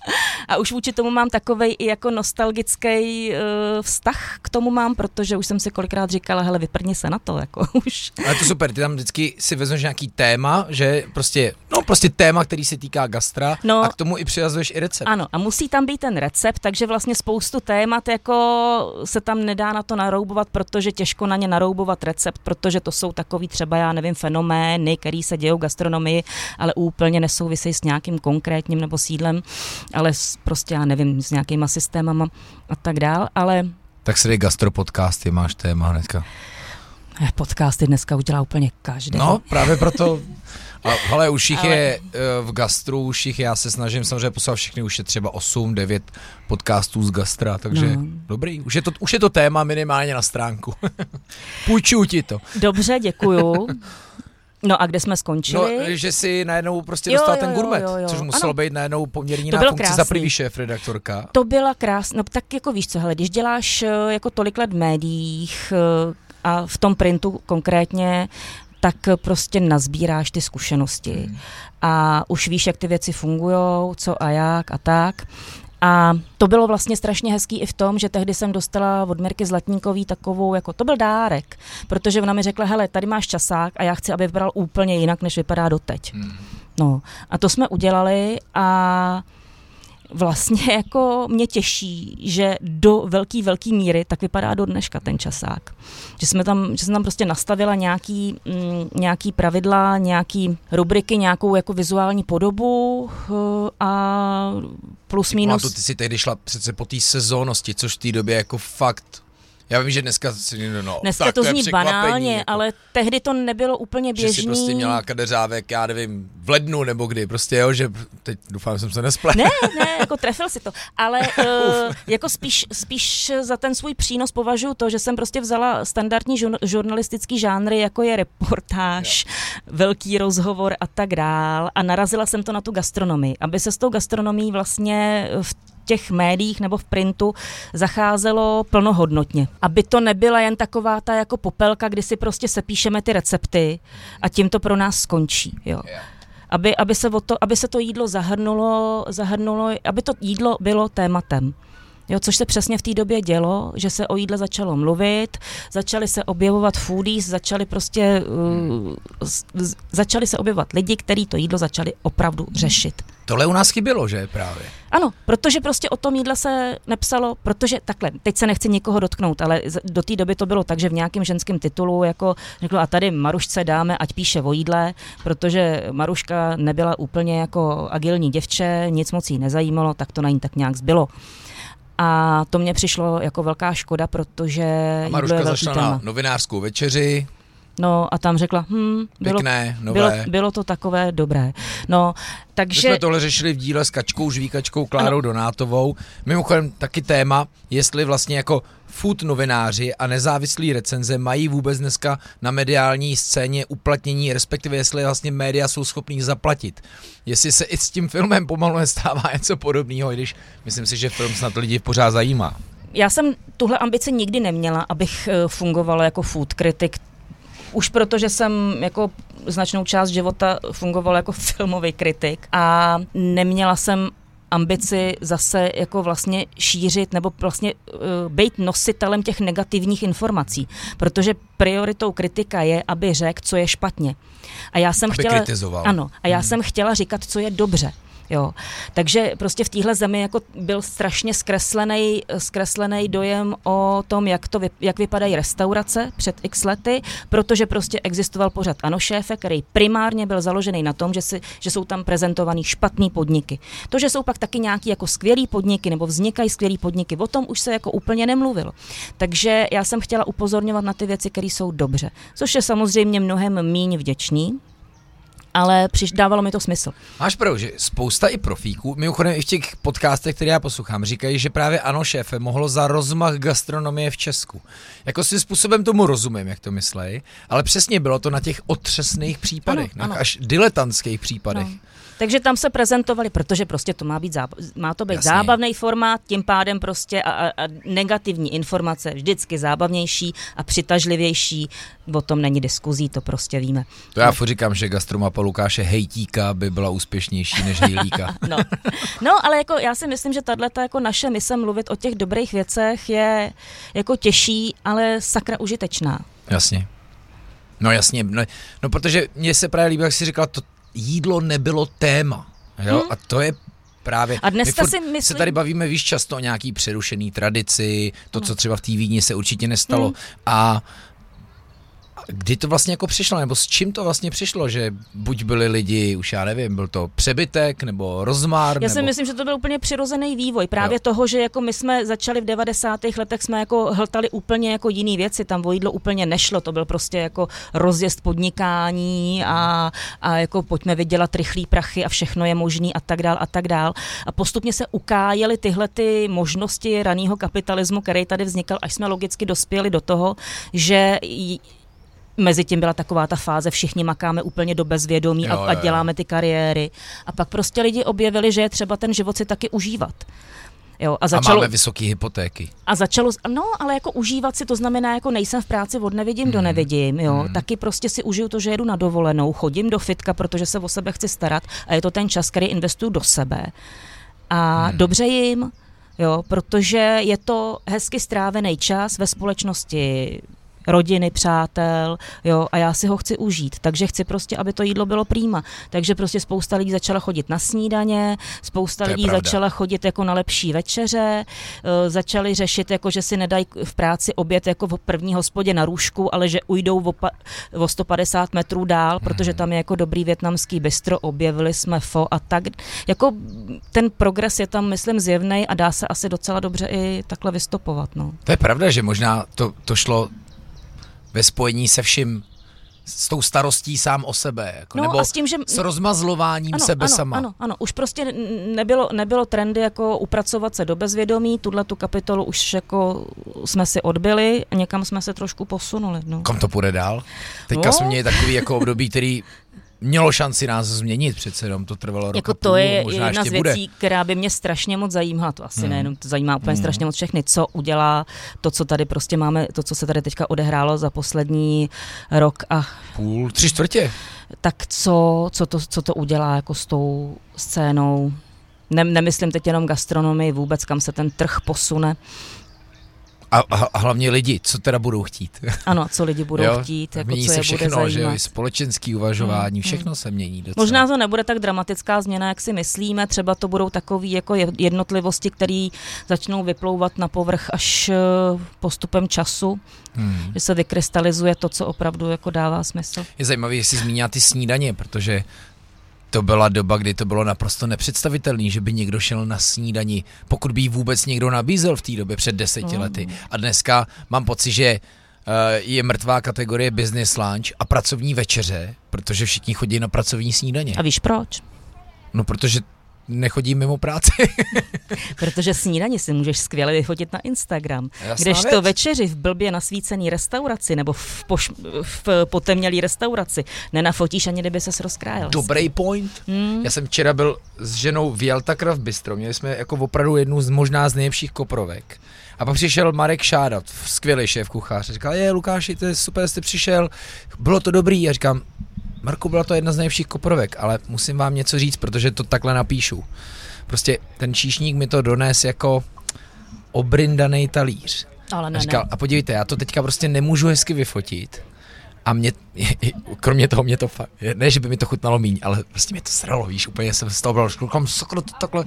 a už vůči tomu mám takovej i jako nostalgický uh, vztah k tomu mám, protože už jsem si kolikrát říkala, hele, vyprdni se na to, jako už. Ale to super, ty tam vždycky si vezmeš nějaký téma, že prostě, no prostě téma, který se týká gastra No. a k tomu i přirazuješ i recept. Ano, a musí tam být ten recept, takže vlastně spoustu témat jako se tam nedá na to naroubovat, protože těžko na ně naroubovat recept, protože to jsou takový třeba, já nevím, fenomény, který se dějou v gastronomii, ale úplně nesouvisejí s nějakým konkrétním nebo sídlem, ale s, prostě, já nevím, s nějakýma systémama a tak dál, ale Tak si dej gastropodcasty, máš téma hnedka. eh, podcasty dneska udělá úplně každý. No, právě proto. A, ale už jich Ale- je eh, v gastru, už jich já se snažím samozřejmě poslat všechny, už je třeba 8, 9 podcastů z gastra, takže No. dobrý, už je, to, už je to téma minimálně na stránku. Půjčuju ti to. Dobře, děkuju. No a kde jsme No, skončili? že si najednou prostě Jo, dostal jo, ten jo, gourmet, jo, jo. což muselo Ano. být najednou poměrně jiná bylo funkce za první šéf redaktorka. To byla krásná, no tak jako víš co, hele, když děláš eh, jako tolik let v médiích eh, a v tom printu konkrétně, tak prostě nazbíráš ty zkušenosti Hmm. a už víš, jak ty věci fungují, co a jak a tak. A to bylo vlastně strašně hezký i v tom, že tehdy jsem dostala od Mirky Zlatníkový takovou, jako to byl dárek, protože ona mi řekla, hele, tady máš časák a já chci, aby vypadal úplně jinak, než vypadá doteď. Hmm. No a to jsme udělali a vlastně jako mě těší, že do velký, velký míry tak vypadá do dneška ten časák. Že, jsme tam, že jsem tam prostě nastavila nějaký, mm, nějaký pravidla, nějaký rubriky, nějakou jako vizuální podobu eh, a plus minus. Pamatuju, ty si tehdy šla přece po té sezónnosti, což v té době jako fakt Já vím, že dneska si no, Dneska tak to je zní překvapení, banálně, jako, ale tehdy to nebylo úplně Že běžný. si prostě měla kadeřávek, já nevím, v lednu nebo kdy, prostě jo, že teď doufám, že jsem se nespletl. Ne, ne, jako trefil si to. Ale uh, jako spíš, spíš za ten svůj přínos považuji to, že jsem prostě vzala standardní žur- žurnalistický žánry, jako je reportáž, velký rozhovor a tak dál a narazila jsem to na tu gastronomii, aby se s tou gastronomií vlastně v těch médiích nebo v printu zacházelo plnohodnotně. Aby to nebyla jen taková ta jako popelka, kdy si prostě sepíšeme ty recepty a tím to pro nás skončí. Jo aby, aby, se o to, aby se to jídlo zahrnulo, zahrnulo, aby to jídlo bylo tématem. Jo, což se přesně v té době dělo, že se o jídle začalo mluvit, začaly se objevovat foodies, začaly prostě, uh, začaly se objevovat lidi, kteří to jídlo začali opravdu řešit. Tohle u nás chybělo, že právě. Ano, protože prostě o tom jídle se nepsalo, protože takhle, teď se nechci nikoho dotknout, ale do té doby to bylo tak, že v nějakém ženském titulu jako řeklo, a tady Marušce dáme, ať píše o jídle, protože Maruška nebyla úplně jako agilní děvče, nic moc jí nezajímalo, tak to na ní tak nějak zbylo. A to mě přišlo jako velká škoda, protože A Maruška velký zašla téma. na novinářskou večeři, No a tam řekla, hm, bylo, pěkné, bylo, nové. bylo to takové dobré. No, My takže... jsme tohle řešili v díle s Kačkou Žvíkačkou Klárou Donátovou. Mimochodem taky téma, jestli vlastně jako food novináři a nezávislí recenze mají vůbec dneska na mediální scéně uplatnění, respektive jestli vlastně média jsou schopní zaplatit. Jestli se i s tím filmem pomalu nestává něco podobného, i když myslím si, že film snad lidi pořád zajímá. Já jsem tuhle ambici nikdy neměla, abych eh, fungovala jako food kritik. Už proto, že jsem jako značnou část života fungovala jako filmový kritik a neměla jsem ambici zase jako vlastně šířit nebo vlastně uh, být nositelem těch negativních informací, protože prioritou kritika je, aby řekl, co je špatně. A já jsem Aby chtěla, kritizoval. Ano, a já hmm. jsem chtěla říkat, co je dobře. Jo. Takže prostě v téhle zemi jako byl strašně zkreslený, zkreslený dojem o tom, jak, to, jak vypadají restaurace před x lety, protože prostě existoval pořad Ano šéfe, který primárně byl založený na tom, že, si, že jsou tam prezentovaný špatný podniky. To, že jsou pak taky nějaký jako skvělý podniky nebo vznikají skvělý podniky, o tom už se jako úplně nemluvilo. Takže já jsem chtěla upozorňovat na ty věci, které jsou dobře, což je samozřejmě mnohem míň vděčný, ale přiš, dávalo mi to smysl. Máš pravdu, že spousta i profíků, mimochodem i v těch podcastech, které já poslouchám, říkají, že právě ano šéfe mohlo za rozmach gastronomie v Česku. Jako svým způsobem tomu rozumím, jak to myslej, ale přesně bylo to na těch otřesných případech, ano, na ano. až diletantských případech. No. Takže tam se prezentovali, protože prostě to má, být záb- má to být Jasně. zábavný formát, tím pádem prostě a, a, a negativní informace vždycky zábavnější a přitažlivější. O tom není diskuzí, to prostě víme. To já no. říkám, že gastromapa Lukáše Hejtíka by byla úspěšnější než Hejlíka. no. no, ale jako já si myslím, že tahle jako naše mise mluvit o těch dobrých věcech je jako těžší, ale sakra užitečná. Jasně. No jasně, no, no protože mně se právě líbí, jak jsi říkal, to, jídlo nebylo téma. Jo? Hmm. A to je právě. A dneska si myslím... se tady bavíme víš často o nějaký přerušený tradici, to, no. co třeba v té Vídni se určitě nestalo. Hmm. A kdy to vlastně jako přišlo, nebo s čím to vlastně přišlo, že buď byli lidi, už já nevím, byl to přebytek nebo rozmár? Já si myslím, že to byl úplně přirozený vývoj. Právě jo. toho, že jako my jsme začali v 90. letech, jsme jako hltali úplně jako jiný věci, tam o jídlo úplně nešlo, to byl prostě jako rozjezd podnikání a, a jako pojďme vydělat rychlý prachy a všechno je možný a tak dál a tak dál. A postupně se ukájely tyhle ty možnosti raného kapitalismu, který tady vznikal, až jsme logicky dospěli do toho, že Mezi tím byla taková ta fáze, všichni makáme úplně do bezvědomí jo, a, a děláme ty kariéry. A pak prostě lidi objevili, že je třeba ten život si taky užívat. Jo, a, začalo, a máme vysoké hypotéky. A začalo, no, ale jako užívat si, to znamená, jako nejsem v práci od nevidím hmm. do nevidím, jo. Hmm. Taky prostě si užiju to, že jedu na dovolenou, chodím do fitka, protože se o sebe chci starat a je to ten čas, který investuju do sebe. A hmm. dobře jim, jo, protože je to hezky strávený čas ve společnosti rodiny, přátel, jo, a já si ho chci užít. Takže chci prostě, aby to jídlo bylo prýma. Takže prostě spousta lidí začala chodit na snídaně, spousta lidí pravda. začala chodit jako na lepší večeře, uh, začali řešit, jako že si nedají v práci oběd jako v první hospodě na růžku, ale že ujdou o, pa, o 150 metrů dál, protože tam je jako dobrý větnamský bistro, objevili jsme fo a tak. Jako ten progres je tam, myslím, zjevný a dá se asi docela dobře i takhle vystopovat. No. To je pravda, že možná to, to šlo ve spojení se vším s tou starostí sám o sebe, jako, no, nebo a s, tím, že... s rozmazlováním ano, sebe ano, sama. Ano, ano, už prostě nebylo, nebylo trendy jako upracovat se do bezvědomí, tuhle tu kapitolu už jako jsme si odbyli a někam jsme se trošku posunuli. No. Kam to půjde dál? Teďka no. jsme měli takový jako období, který mělo šanci nás změnit, přece jenom to trvalo rok jako to půl, je možná jedna z věcí, bude. která by mě strašně moc zajímala, to asi hmm. nejenom to zajímá úplně hmm. strašně moc všechny, co udělá to, co tady prostě máme, to, co se tady teďka odehrálo za poslední rok a... Půl, tři čtvrtě. Tak co, co, to, co to udělá jako s tou scénou, ne, nemyslím teď jenom gastronomii, vůbec kam se ten trh posune, a, a, hlavně lidi, co teda budou chtít. Ano, co lidi budou jo? chtít, jako Mění co se je všechno, bude že jo, společenský uvažování, mm, všechno mm. se mění docela. Možná to nebude tak dramatická změna, jak si myslíme, třeba to budou takové jako jednotlivosti, které začnou vyplouvat na povrch až eh, postupem času, hmm. že se vykrystalizuje to, co opravdu jako dává smysl. Je zajímavé, jestli zmínila ty snídaně, protože to byla doba, kdy to bylo naprosto nepředstavitelné, že by někdo šel na snídani, pokud by ji vůbec někdo nabízel v té době před deseti mm. lety. A dneska mám pocit, že uh, je mrtvá kategorie business lunch a pracovní večeře, protože všichni chodí na pracovní snídaně. A víš proč? No, protože nechodí mimo práci. Protože snídaně si můžeš skvěle vyfotit na Instagram. Když to večeři v blbě nasvícený restauraci nebo v, poš, v potemnělý restauraci nenafotíš ani kdyby ses rozkrájel. Dobrý point. Hmm. Já jsem včera byl s ženou v Jalta Craft Bistro. Měli jsme jako opravdu jednu z možná z nejlepších koprovek. A pak přišel Marek Šádat, skvělý šéf kuchař. Říkal, je Lukáši, to je super, jste přišel, bylo to dobrý. A říkám, Marku, byla to jedna z nejlepších koprovek, ale musím vám něco říct, protože to takhle napíšu. Prostě ten číšník mi to dones jako obrindaný talíř. Ale ne, a říkal, ne. a podívejte, já to teďka prostě nemůžu hezky vyfotit, A mě, kromě toho mě to fakt, ne, že by mi to chutnalo míň, ale prostě mě to sralo, víš, úplně jsem z toho byl, kam sakra to takhle.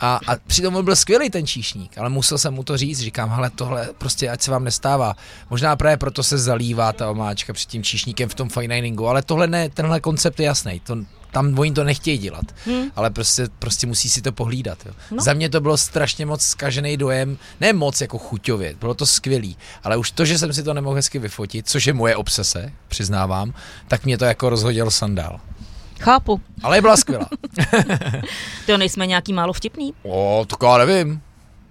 A, a přitom byl skvělý ten číšník, ale musel jsem mu to říct, říkám, hele, tohle prostě ať se vám nestává. Možná právě proto se zalívá ta omáčka před tím číšníkem v tom fine diningu, ale tohle ne, tenhle koncept je jasný. To, tam oni to nechtějí dělat, hmm. ale prostě, prostě musí si to pohlídat. Jo. No. Za mě to bylo strašně moc skažený dojem, ne moc jako chuťově, bylo to skvělý, ale už to, že jsem si to nemohl hezky vyfotit, což je moje obsese, přiznávám, tak mě to jako rozhodil sandál. Chápu. Ale byla skvělá. to nejsme nějaký málo vtipný? O, to já nevím.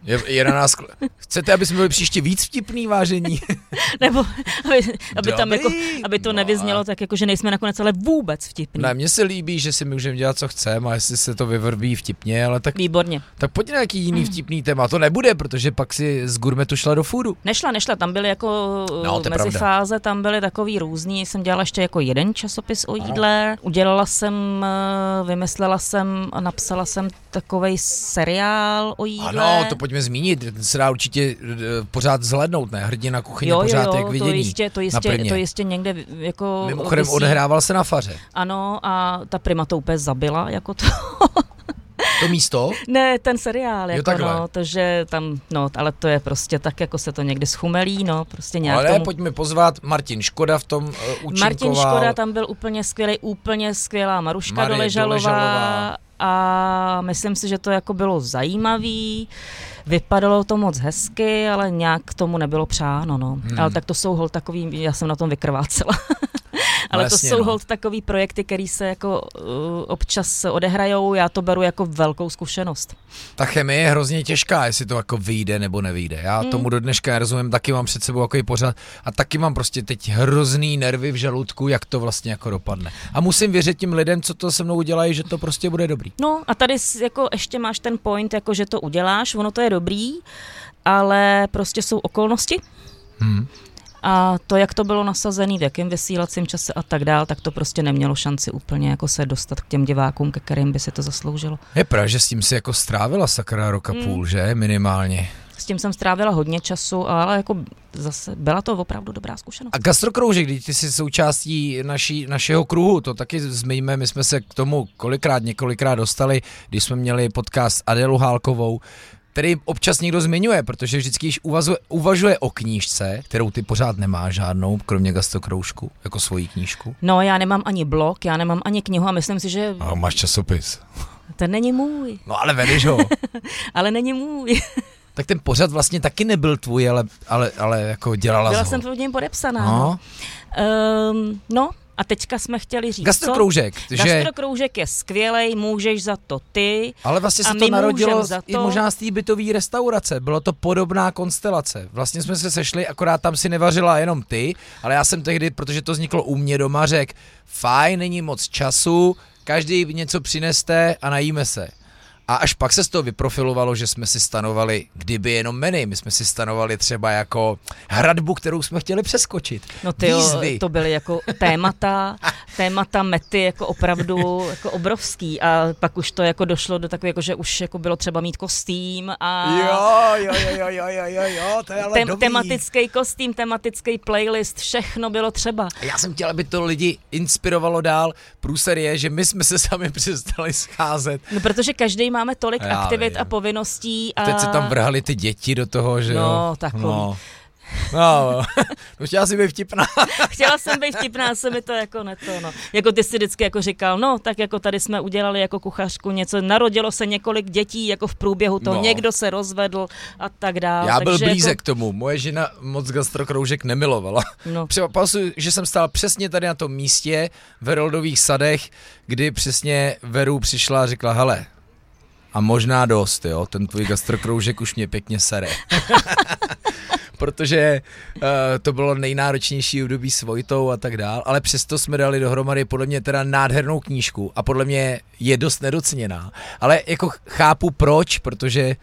Je, je na nás... Chcete, aby jsme byli příště víc vtipný, vážení? Nebo aby, aby, tam jako, aby to no. nevyznělo tak, jako, že nejsme nakonec ale vůbec vtipní. Ne, mně se líbí, že si můžeme dělat, co chceme a jestli se to vyvrbí vtipně, ale tak... Výborně. Tak pojď na nějaký jiný mm. vtipný téma. To nebude, protože pak si z gurmetu šla do foodu. Nešla, nešla, tam byly jako no, mezi fáze, tam byly takový různý. Jsem dělala ještě jako jeden časopis o jídle. Ano. Udělala jsem, eh, vymyslela jsem a napsala jsem takový seriál o jídle. Ano, to pojďme zmínit, se dá určitě eh, pořád zhlednout, ne? Hrdina kuchyně jo, pořád jo, jak vidění. To jistě, to jistě, to jistě někde jako... Mimochodem odehrával se na faře. Ano a ta prima to úplně zabila, jako to... To místo? ne, ten seriál, jako jo, no, to, že tam, no, ale to je prostě tak, jako se to někdy schumelí, no, prostě nějak Ale tomu... pojďme pozvat Martin Škoda v tom uh, účinkoval. Martin Škoda tam byl úplně skvělý, úplně skvělá Maruška Marie Doležalová, Doležalová a myslím si, že to jako bylo zajímavý. Vypadalo to moc hezky, ale nějak tomu nebylo přáno, no. Hmm. Ale tak to jsou hol takový, já jsem na tom vykrvácela. ale no, to jsou no. hold takový projekty, které se jako uh, občas odehrajou, já to beru jako velkou zkušenost. Ta chemie je hrozně těžká, jestli to jako vyjde nebo nevyjde. Já hmm. tomu do dneška nerozumím, taky mám před sebou jako pořád a taky mám prostě teď hrozný nervy v žaludku, jak to vlastně jako dopadne. A musím věřit tím lidem, co to se mnou udělají, že to prostě bude dobrý. No a tady jako ještě máš ten point, jako že to uděláš, ono to je dobrý, ale prostě jsou okolnosti. Hmm. A to, jak to bylo nasazené, v jakém vysílacím čase a tak dál, tak to prostě nemělo šanci úplně jako se dostat k těm divákům, ke kterým by se to zasloužilo. Je pravda, že s tím si jako strávila sakra roka hmm. půl, že? Minimálně. S tím jsem strávila hodně času, ale jako zase byla to opravdu dobrá zkušenost. A gastrokroužek, když ty jsi součástí naší, našeho kruhu, to taky zmiňme, my jsme se k tomu kolikrát, několikrát dostali, když jsme měli podcast Adelu Hálkovou, který občas někdo zmiňuje, protože vždycky již uvažuje, uvažuje o knížce, kterou ty pořád nemá žádnou, kromě gastrokroužku, jako svoji knížku. No, já nemám ani blog, já nemám ani knihu a myslím si, že... A máš časopis. Ten není můj. No ale vedeš ho. ale není můj. tak ten pořad vlastně taky nebyl tvůj, ale, ale, ale jako dělala Byla jsem pod něm podepsaná. No. No. Um, no, a teďka jsme chtěli říct, Gastrokroužek. Co? Že... Gastrokroužek je skvělý, můžeš za to ty. Ale vlastně se to narodilo za to... i možná z té bytové restaurace. Bylo to podobná konstelace. Vlastně jsme se sešli, akorát tam si nevařila jenom ty, ale já jsem tehdy, protože to vzniklo u mě doma, řekl, fajn, není moc času, každý něco přineste a najíme se. A až pak se z toho vyprofilovalo, že jsme si stanovali, kdyby jenom meny, my jsme si stanovali třeba jako hradbu, kterou jsme chtěli přeskočit. No ty to byly jako témata, témata mety jako opravdu jako obrovský a pak už to jako došlo do takové, jako, že už jako bylo třeba mít kostým a... Jo, jo, jo, jo, jo, jo, jo to je ale Tem, dobrý. Tematický kostým, tematický playlist, všechno bylo třeba. Já jsem chtěl, aby to lidi inspirovalo dál. Průser je, že my jsme se sami přestali scházet. No protože každý máme tolik Já aktivit vím. a povinností. A... Teď se tam vrhali ty děti do toho, že no, jo? Takový. No, No, no chtěla jsi být vtipná. chtěla jsem být vtipná, se mi to jako neto, no. Jako ty si vždycky jako říkal, no, tak jako tady jsme udělali jako kuchařku něco, narodilo se několik dětí jako v průběhu toho, no. někdo se rozvedl a tak dále. Já byl blízek jako... k tomu, moje žena moc gastrokroužek nemilovala. No. Připamatuju, že jsem stál přesně tady na tom místě v Heroldových sadech, kdy přesně Veru přišla a řekla, hele, a možná dost, jo, ten tvůj gastrokroužek už mě pěkně sere. protože uh, to bylo nejnáročnější období s Vojtou a tak dál, ale přesto jsme dali dohromady podle mě teda nádhernou knížku a podle mě je dost nedoceněná. Ale jako chápu proč, protože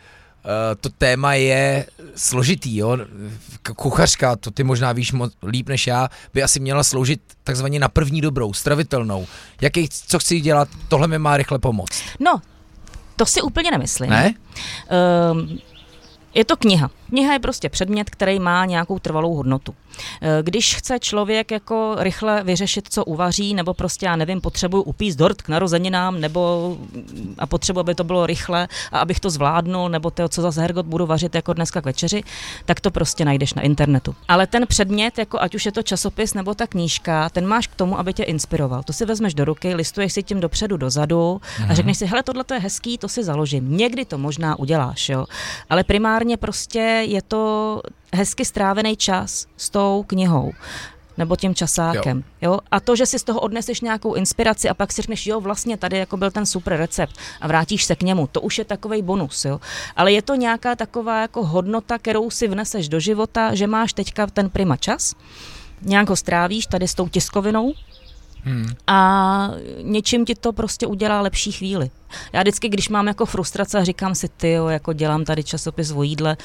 Uh, to téma je složitý, jo. Kuchařka, to ty možná víš moc, líp než já, by asi měla sloužit takzvaně na první dobrou, stravitelnou. Jaký, co chci dělat, tohle mi má rychle pomoct. No, to si úplně nemyslím. Ne? Um, je to kniha. Kniha je prostě předmět, který má nějakou trvalou hodnotu. Eh, když chce člověk jako rychle vyřešit, co uvaří, nebo prostě, já nevím, potřebuji upíst dort k narozeninám, nebo a potřebuji, aby to bylo rychle a abych to zvládnul, nebo to, co za hergot budu vařit jako dneska k večeři, tak to prostě najdeš na internetu. Ale ten předmět, jako ať už je to časopis nebo ta knížka, ten máš k tomu, aby tě inspiroval. To si vezmeš do ruky, listuješ si tím dopředu, dozadu a mhm. řekneš si, hele, tohle to je hezký, to si založím. Někdy to možná uděláš, jo. Ale primárně prostě je to hezky strávený čas s tou knihou nebo tím časákem. Jo. jo. A to, že si z toho odneseš nějakou inspiraci a pak si řekneš, jo, vlastně tady jako byl ten super recept a vrátíš se k němu, to už je takový bonus. Jo. Ale je to nějaká taková jako hodnota, kterou si vneseš do života, že máš teďka ten prima čas, nějak ho strávíš tady s tou tiskovinou, Hmm. A něčím ti to prostě udělá lepší chvíli. Já vždycky, když mám jako frustrace, říkám si, ty jo, jako dělám tady časopis o jídle,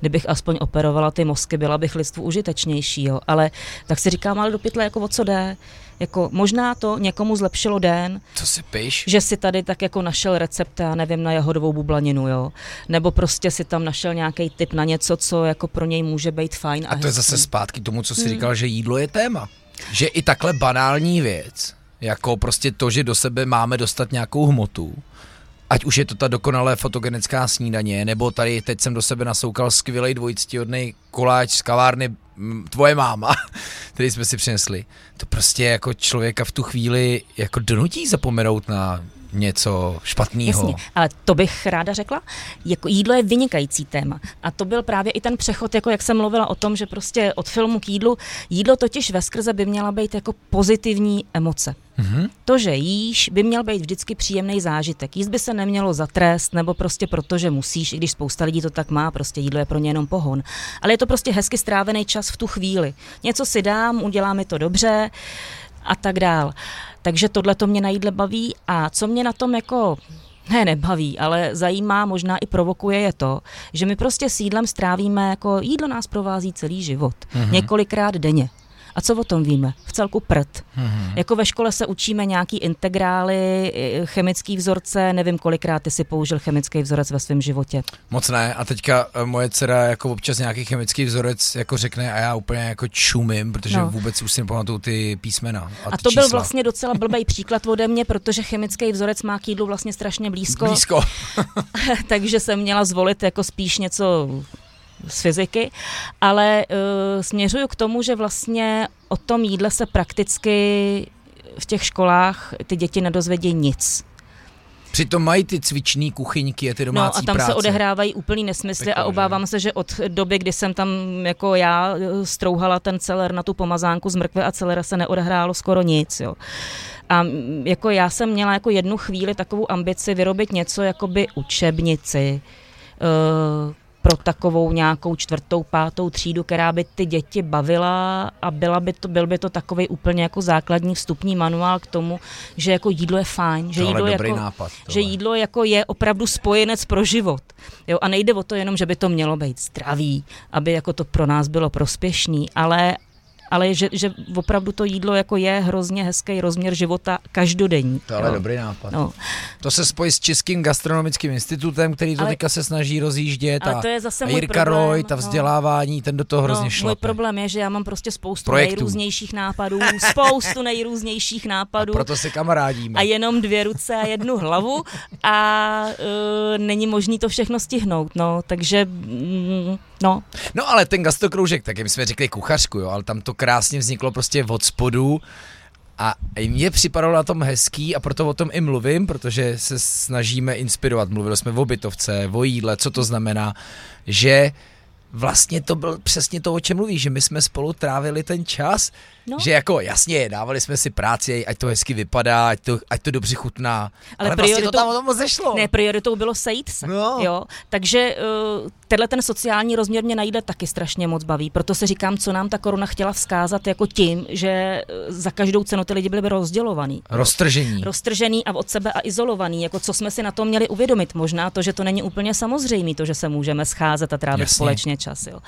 kdybych aspoň operovala ty mozky, byla bych lidstvu užitečnější, jo. Ale tak si říkám, ale do pytle, jako o co jde? Jako možná to někomu zlepšilo den. Co si píš? Že si tady tak jako našel recept, já nevím, na jahodovou bublaninu, jo. Nebo prostě si tam našel nějaký tip na něco, co jako pro něj může být fajn. A, a to je zase zpátky tomu, co jsi hmm. říkal, že jídlo je téma že i takhle banální věc, jako prostě to, že do sebe máme dostat nějakou hmotu, ať už je to ta dokonalé fotogenická snídaně, nebo tady teď jsem do sebe nasoukal skvělý dvojictihodný koláč z kavárny tvoje máma, který jsme si přinesli. To prostě jako člověka v tu chvíli jako donutí zapomenout na něco špatného. Jasně, ale to bych ráda řekla. Jako jídlo je vynikající téma. A to byl právě i ten přechod, jako jak jsem mluvila o tom, že prostě od filmu k jídlu, jídlo totiž ve skrze by měla být jako pozitivní emoce. Mm-hmm. To, že jíš, by měl být vždycky příjemný zážitek. Jíst by se nemělo za trest, nebo prostě proto, že musíš, i když spousta lidí to tak má, prostě jídlo je pro ně jenom pohon. Ale je to prostě hezky strávený čas v tu chvíli. Něco si dám, udělá mi to dobře a tak dál. Takže tohle to mě na jídle baví a co mě na tom jako ne, nebaví, ale zajímá, možná i provokuje je to, že my prostě s jídlem strávíme, jako jídlo nás provází celý život, mm-hmm. několikrát denně. A co o tom víme? V celku prd. Mm-hmm. Jako ve škole se učíme nějaký integrály, chemický vzorce, nevím kolikrát ty si použil chemický vzorec ve svém životě. Moc ne. A teďka eh, moje dcera jako občas nějaký chemický vzorec jako řekne a já úplně jako čumím, protože no. vůbec už si nepamatuju ty písmena. A, a to čísla. byl vlastně docela blbý příklad ode mě, protože chemický vzorec má k jídlu vlastně strašně blízko. Blízko. takže jsem měla zvolit jako spíš něco z fyziky, ale uh, směřuju k tomu, že vlastně o tom jídle se prakticky v těch školách ty děti nedozvědí nic. Přitom mají ty cvičný kuchyňky a ty domácí No a tam práce. se odehrávají úplný nesmysly Peklo, a obávám že? se, že od doby, kdy jsem tam jako já eh, strouhala ten celer na tu pomazánku z mrkve a celera se neodehrálo skoro nic, jo. A jako já jsem měla jako jednu chvíli takovou ambici vyrobit něco jako by učebnici, uh, pro takovou nějakou čtvrtou, pátou třídu, která by ty děti bavila a byla by to, byl by to takový úplně jako základní vstupní manuál k tomu, že jako jídlo je fajn, že, jídlo, jako, nápad, že jídlo jako je opravdu spojenec pro život. Jo, a nejde o to jenom, že by to mělo být zdravý, aby jako to pro nás bylo prospěšný, ale ale že, že opravdu to jídlo jako je hrozně hezký rozměr života každodenní. To je ale dobrý nápad. No. To se spojí s Českým gastronomickým institutem, který to ale, teďka se snaží rozjíždět. Ale to je zase a Jirka problém, Roy, ta no. vzdělávání, no. ten do toho hrozně no, šlape. Můj problém je, že já mám prostě spoustu Projektů. nejrůznějších nápadů, spoustu nejrůznějších nápadů. A proto se kamarádíme. A jenom dvě ruce a jednu hlavu a uh, není možný to všechno stihnout, no, takže mm, no. No ale ten gastrokroužek, tak my jsme řekli kuchařku, jo, ale tam to krásně vzniklo prostě od spodu a mně připadalo na tom hezký a proto o tom i mluvím, protože se snažíme inspirovat. Mluvili jsme o bytovce, o jídle, co to znamená, že vlastně to byl přesně to, o čem mluví, že my jsme spolu trávili ten čas, No. Že jako jasně, dávali jsme si práci, ať to hezky vypadá, ať to, ať to dobře chutná. Ale, ale vlastně to tam o tom zešlo. Ne, prioritou bylo sejít se. No. Jo? Takže uh, tenhle ten sociální rozměr mě najde taky strašně moc baví. Proto se říkám, co nám ta koruna chtěla vzkázat jako tím, že uh, za každou cenu ty lidi byli by rozdělovaný. Roztržení. Roztržený a od sebe a izolovaný. Jako co jsme si na to měli uvědomit. Možná to, že to není úplně samozřejmé, to, že se můžeme scházet a trávit Jasně. společně čas. Jo.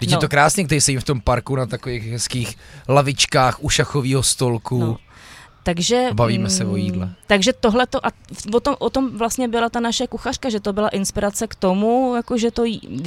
Teď no. je to krásně, když sedím v tom parku na takových hezkých lavičkách u šachového stolku. No. Takže, Bavíme se o jídle. Mm, takže tohle to, a o tom, o tom vlastně byla ta naše kuchařka, že to byla inspirace k tomu, jako že to,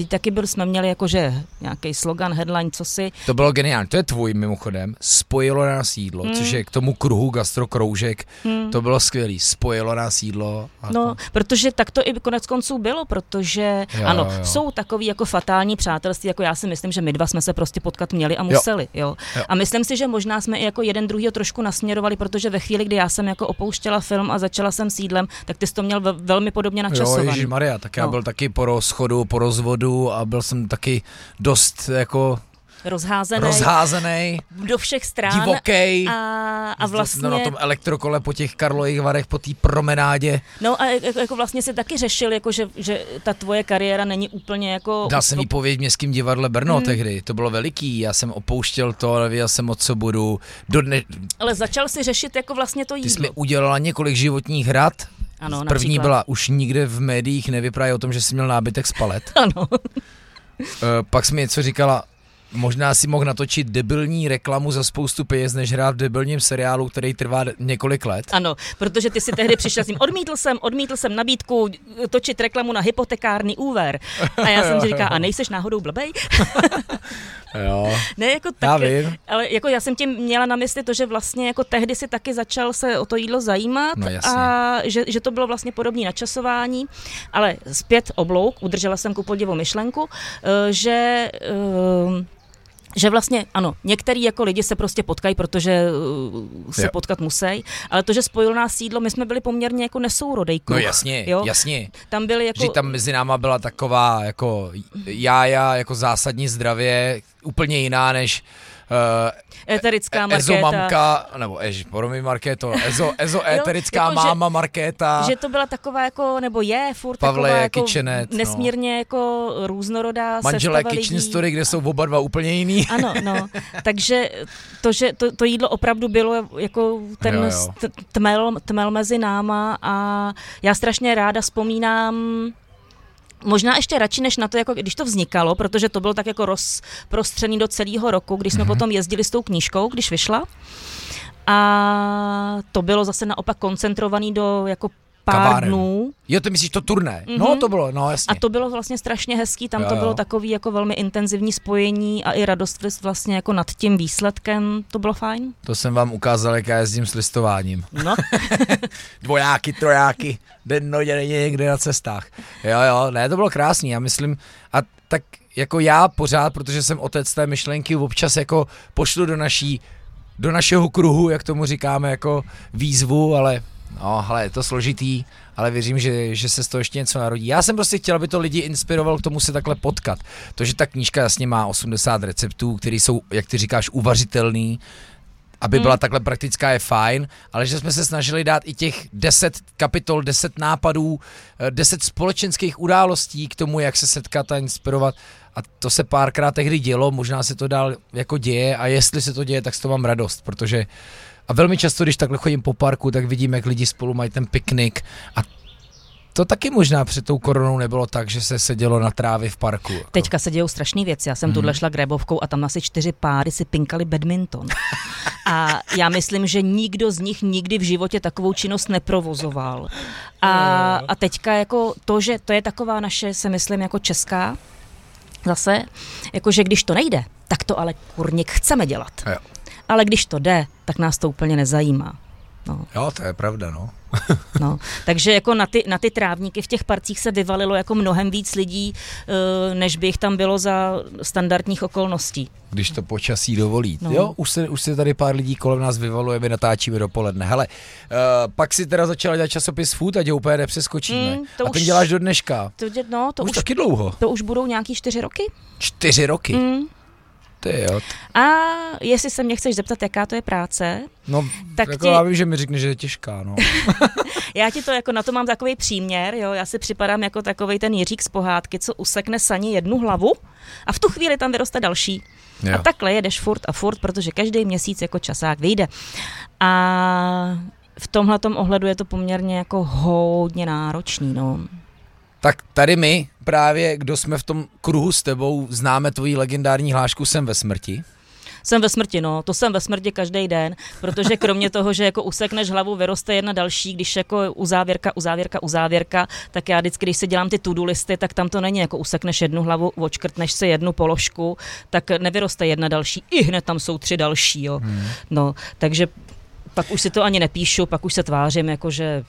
taky byl, jsme měli jakože nějaký slogan, headline, co si. To bylo geniální, to je tvůj mimochodem, spojilo nás jídlo, Hmm. což je k tomu kruhu gastrokroužek, to bylo skvělý, spojilo nás jídlo. A No, to, protože tak to i konec konců bylo, protože Jo, ano, jo. jsou takový jako fatální přátelství, jako já si myslím, že my dva jsme se prostě potkat měli a museli, jo. Jo. A myslím si, že možná jsme i jako jeden druhýho trošku nasměrovali, protože ve chvíli, kdy já jsem jako opouštěla film a začala jsem s jídlem, tak ty jsi to měl ve, velmi podobně jo, načasovaný. Maria, tak já No. byl taky po rozchodu, po rozvodu a byl jsem taky dost jako rozházený rozházený, do všech stran. divoký. A, a vlastně, na tom elektrokole po těch Karlových varech, po té promenádě. no a jako, jako vlastně si taky řešil, jako že, že ta tvoje kariéra není úplně jako... Dal jsem výpověď v Městském divadle Brno hmm. tehdy, to bylo veliký, já jsem opouštěl to, nevěděl jsem o co budu. Do dne, Ale začal si řešit jako vlastně to ty jsi jídlo. mi udělala několik životních hrad, Ano, První například. byla, už nikde v médiích nevypráví o tom, že jsi měl nábytek z palet. Ano. Uh, pak jsi mi něco říkala, možná si mohl natočit debilní reklamu za spoustu peněz, než hrát v debilním seriálu, který trvá několik let. Ano, protože ty si tehdy přišel s ním, odmítl jsem, odmítl jsem nabídku točit reklamu na hypotekární úver. A já jsem říkala, a nejseš náhodou blbej? Jo. Ne, jako tak, Já vím. ale jako já jsem tím měla na mysli to, že vlastně jako tehdy si taky začal se o to jídlo zajímat No, jasně. a že, že to bylo vlastně podobné načasování, ale zpět oblouk, udržela jsem ku podivu myšlenku, eh, že eh, že vlastně, ano, některý jako lidi se prostě potkají, protože uh, se Jo. potkat musí, ale to, že spojilo nás sídlo, my jsme byli poměrně jako nesourodej No kruh, jasně, jo? jasně. Tam byly jako... Že tam mezi náma byla taková jako jája, jako zásadní zdravě, úplně jiná než uh, Eterická Ezo markéta. mamka, nebo ježi, promiň Markéto, Ezo, Ezo éterická jako, že- máma Markéta. Že to byla taková jako, nebo je furt Pavle taková je jako kitchenette, no. nesmírně jako různorodá Manželé Kitchen lidí. Story, kde jsou oba dva úplně jiný. Ano, no. Takže to, že to, to jídlo opravdu bylo jako ten Jo, jo. tmel, tmel mezi náma a já strašně ráda vzpomínám Možná ještě radši než na to, jako když to vznikalo, protože to bylo tak jako rozprostřený do celého roku, když jsme mm-hmm. potom jezdili s tou knížkou, když vyšla. A to bylo zase naopak koncentrovaný do jako pár Kaváren. dnů. Jo, to myslíš to turné? Mhm. No, to bylo, no jasně. A to bylo vlastně strašně hezký, tam Jo, to bylo jo. takový jako velmi intenzivní spojení a i radost vlastně jako nad tím výsledkem, to bylo fajn. To jsem vám ukázal, jak já jezdím s listováním. No, Dvojáky, trojáky, dennodenně někde na cestách. Jo, jo, ne, to bylo krásný, já myslím, a tak jako já pořád, protože jsem otec té myšlenky, občas jako pošlu do naší, do našeho kruhu, jak tomu říkáme, jako výzvu, ale no, hele, je to složitý, ale věřím, že, že se z toho ještě něco narodí. Já jsem prostě chtěl, aby to lidi inspirovalo k tomu se takhle potkat. To, že ta knížka jasně má 80 receptů, které jsou, jak ty říkáš, uvařitelný, aby byla takhle praktická, je fajn, ale že jsme se snažili dát i těch 10 kapitol, 10 nápadů, eh, 10 společenských událostí k tomu, jak se setkat a inspirovat. A to se párkrát tehdy dělo, možná se to dál jako děje a jestli se to děje, tak z toho mám radost, protože a velmi často, když takhle chodím po parku, tak vidím, jak lidi spolu mají ten piknik a to taky možná před tou koronou nebylo tak, že se sedělo na trávě v parku. Jako. teďka se dějou strašné věci. Já jsem Mhm. tuhle šla grébovkou a tam asi čtyři páry si pinkali badminton. A já myslím, že nikdo z nich nikdy v životě takovou činnost neprovozoval. A, a teďka jako to, že to je taková naše, se myslím, jako česká zase, jako že když to nejde, tak to ale kurník chceme dělat. Jo. Ale když to jde, tak nás to úplně nezajímá. No, jo, to je pravda, no. no. Takže jako na ty, na ty trávníky v těch parcích se vyvalilo jako mnohem víc lidí, eh, než by jich tam bylo za standardních okolností. když to počasí dovolí. No. Jo, už se, už se tady pár lidí kolem nás vyvaluje, my natáčíme dopoledne. Hele, uh, pak si teda začala dělat časopis Food a tě úplně nepřeskočíme. Mm, to a ten už- děláš do dneška. To, dě- no, to už, už, taky dlouho. to už budou nějaký čtyři roky. Čtyři roky. Mm. Ty jo. A jestli se mě chceš zeptat, jaká to je práce, No, Tak tak jako ti- já vím, že mi řekne, že je těžká, no. já ti to jako na to mám takový příměr, jo, já si připadám jako takový ten Jiřík z pohádky, co usekne saní jednu hlavu a v tu chvíli tam vyroste další. Jo. A takhle jedeš furt a furt, protože každý měsíc jako časák vyjde. A v tomhle ohledu je to poměrně jako hodně náročný, no. Tak tady my právě, kdo jsme v tom kruhu s tebou, známe tvoji legendární hlášku Jsem ve smrti. Jsem ve smrti, no, to jsem ve smrti každý den, protože kromě toho, že jako usekneš hlavu, vyroste jedna další, když jako uzávěrka, uzávěrka, uzávěrka, tak já vždycky, když si dělám ty to-do listy, tak tam to není jako usekneš jednu hlavu, očkrtneš si jednu položku, tak nevyroste jedna další, i hned tam jsou tři další, jo. Hmm. No, takže pak už si to ani nepíšu, pak už se tvářím, jakože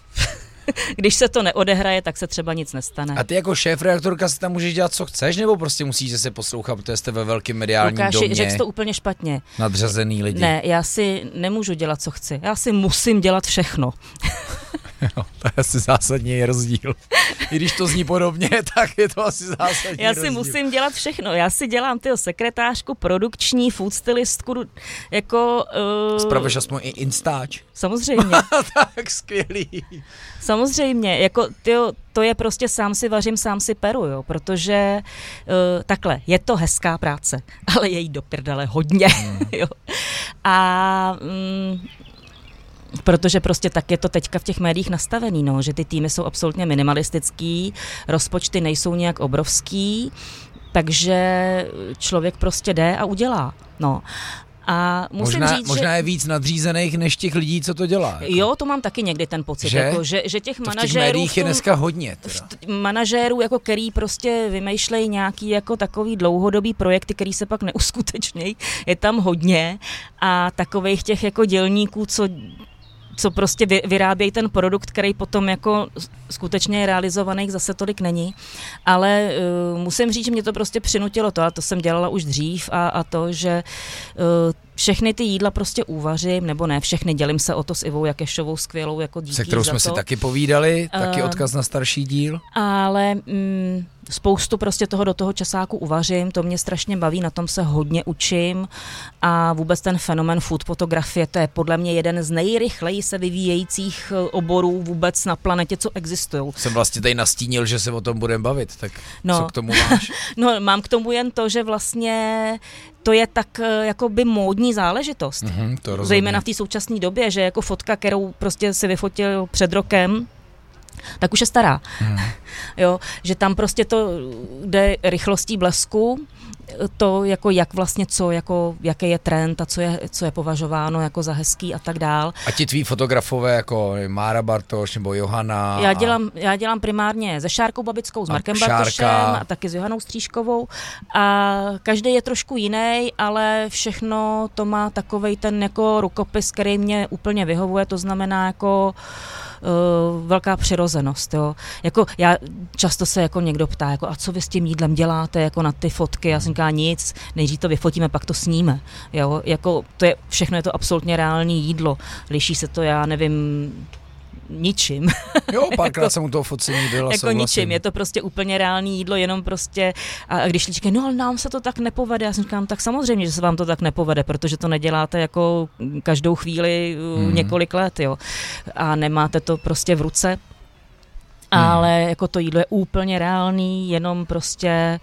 když se to neodehraje, tak se třeba nic nestane. A ty jako šéf reaktorka si tam můžeš dělat, co chceš, nebo prostě musíš se poslouchat, protože jste ve velkém mediálním Lukáši, domě? řekl to úplně špatně. Nadřazený lidi. Ne, já si nemůžu dělat, co chci. Já si musím dělat všechno. Jo, to je asi zásadní rozdíl. I když to zní podobně, tak je to asi zásadní Já si rozdíl. musím dělat všechno. Já si dělám tyho sekretářku, produkční, food stylistku, jako... Uh, Spravuješ aspoň i instáč. Samozřejmě. tak skvělý. Samozřejmě, jako tyjo, to je prostě sám si vařím, sám si peru, jo, protože uh, takhle, je to hezká práce, ale je jí do prdele hodně, mm. jo. A mm, Protože prostě tak je to teďka v těch médiích nastavený, no, že ty týmy jsou absolutně minimalistický, rozpočty nejsou nějak obrovský, takže člověk prostě jde a udělá. No. A musím možná, říct, možná že... je víc nadřízených než těch lidí, co to dělá. Jako. Jo, to mám taky někdy ten pocit, že, jako, že, že těch to manažérů... v těch je dneska hodně. Teda. Manažérů, jako který prostě vymýšlejí nějaký jako takový dlouhodobý projekty, který se pak neuskutečnějí, je tam hodně a takových těch jako dělníků, co co prostě vy, vyrábějí ten produkt, který potom jako skutečně je realizovaný, zase tolik není. Ale uh, musím říct, že mě to prostě přinutilo to, a to jsem dělala už dřív, a, a to, že uh, všechny ty jídla prostě uvařím, nebo ne všechny, dělím se o to s Ivou Jakešovou, skvělou jako díky Se kterou jsme to. si taky povídali, taky odkaz na starší díl. Ale mm, spoustu prostě toho do toho časáku uvařím, to mě strašně baví, na tom se hodně učím a vůbec ten fenomen food fotografie, to je podle mě jeden z nejrychleji se vyvíjejících eh, oborů vůbec na planetě, co existují. Jsem vlastně tady nastínil, že se o tom budeme bavit, tak no. co k tomu máš? no, mám k tomu jen to, že vlastně to je tak jako by módní záležitost. Mm-hmm, to Zejména v té současné době, že jako fotka, kterou prostě si vyfotil před rokem, tak už je stará. Hmm. Jo, že tam prostě to jde rychlostí blesku, to jako jak vlastně co, jako jaký je trend a co je, co je považováno jako za hezký a tak dál. A ti tví fotografové jako Mára Bartoš nebo Johana? Já dělám, já dělám primárně se Šárkou Babickou, s Markem Šárka. Bartošem a taky s Johanou Střížkovou a každý je trošku jiný, ale všechno to má takovej ten jako rukopis, který mě úplně vyhovuje, to znamená jako uh, velká přirozenost. Jo. Jako já často se jako někdo ptá, jako, a co vy s tím jídlem děláte jako na ty fotky? Já jsem říká nic, nejdřív to vyfotíme, pak to sníme. Jo. Jako, to je, všechno je to absolutně reální jídlo. Liší se to, já nevím, ničím. Jo, párkrát jako, jsem u toho focení byl Jako souhlasím. ničím, je to prostě úplně reální jídlo, jenom prostě, a když říkají, no ale nám se to tak nepovede, já jsem říkám, tak samozřejmě, že se vám to tak nepovede, protože to neděláte jako každou chvíli mm. několik let, jo, a nemáte to prostě v ruce, mm. ale jako to jídlo je úplně reálný, jenom prostě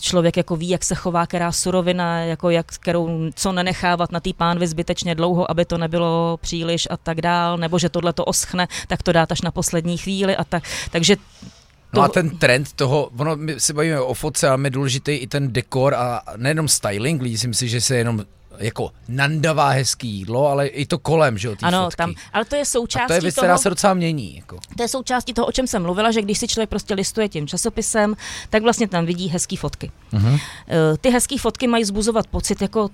člověk jako ví, jak se chová která surovina, jako jak, kterou, co nenechávat na té pánvi zbytečně dlouho, aby to nebylo příliš a tak dál, nebo že tohle to oschne, tak to dát až na poslední chvíli a tak. Takže No a ten trend toho, ono, my se bavíme o fotce, ale je důležitý i ten dekor a nejenom styling, lidi si myslí, že se jenom jako nandavá hezký jídlo, ale i to kolem, že jo, Ano, fotky. tam, ale to je součástí a to je věc, toho, která se docela mění. Jako. To je součástí toho, o čem jsem mluvila, že když si člověk prostě listuje tím časopisem, tak vlastně tam vidí hezký fotky. Uh-huh. Ty hezký fotky mají zbuzovat pocit, jako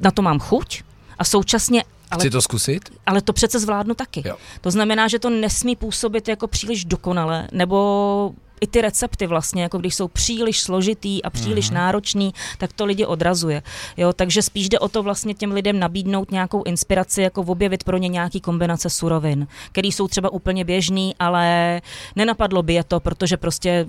na to mám chuť a současně ale, Chci to zkusit? Ale to přece zvládnu taky. Jo. To znamená, že to nesmí působit jako příliš dokonale, nebo i ty recepty vlastně, jako když jsou příliš složitý a příliš mm-hmm. náročný, tak to lidi odrazuje. Jo, takže spíš jde o to vlastně těm lidem nabídnout nějakou inspiraci, jako objevit pro ně nějaký kombinace surovin, které jsou třeba úplně běžný, ale nenapadlo by je to, protože prostě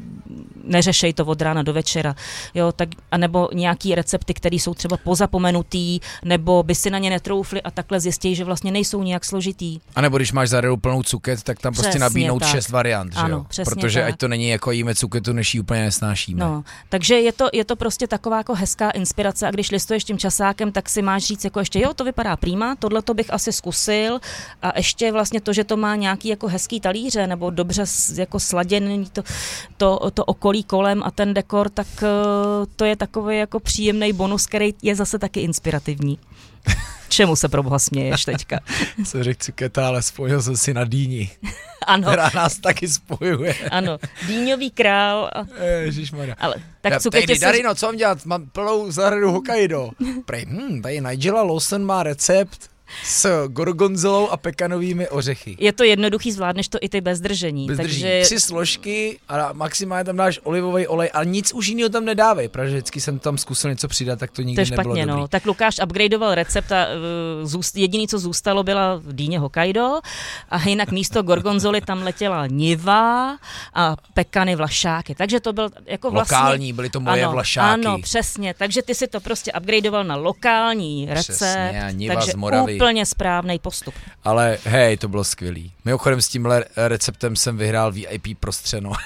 neřešej to od rána do večera. Jo, tak, anebo nějaký recepty, které jsou třeba pozapomenutý, nebo by si na ně netroufli a takhle zjistí, že vlastně nejsou nějak složitý. A nebo když máš zaredu plnou cuket, tak tam prostě přesně prostě nabídnout tak. šest variant, ano, že jo? Přesně Protože tak. ať to není jako jíme cuketu, než ji úplně nesnášíme. No, takže je to, je to prostě taková jako hezká inspirace a když listuješ tím časákem, tak si máš říct jako ještě, jo, to vypadá prýma, tohle to bych asi zkusil a ještě vlastně to, že to má nějaký jako hezký talíře nebo dobře jako sladěný to, to, to okolí okolí kolem a ten dekor, tak uh, to je takový jako příjemný bonus, který je zase taky inspirativní. Čemu se pro boha směješ teďka? Se řekl cuketa, ale spojil jsem si na dýni, Ano, která nás taky spojuje. ano, dýňový král. A, Ježišmarja. ale tak Já- cuketě se... Darino, co mám dělat? Mám plnou zahradu Hokkaido. Prej, hm, tady Nigella Lawson má recept s gorgonzolou a pekanovými ořechy. Je to jednoduchý, zvládneš to i ty bez držení. Bez takže Tři složky a maximálně tam dáš olivový olej, ale nic už jiného tam nedávej, protože vždycky jsem tam zkusil něco přidat, tak to to nikdy je nebylo špatně, dobrý. no. Tak Lukáš upgradeoval recept a uh, zůst, jediný, co zůstalo, byla v dýně Hokkaido a jinak místo gorgonzoly tam letěla niva a pekany vlašáky. Takže to byl jako vlastně... Lokální, byly to moje ano, vlašáky. Ano, přesně. Takže ty si to prostě upgradeoval na lokální recept. Přesně, a niva takže z Moravy. Úplně správný postup. Ale hej, to bylo skvělý. Mimochodem s tímhle receptem jsem vyhrál VIP prostřeno.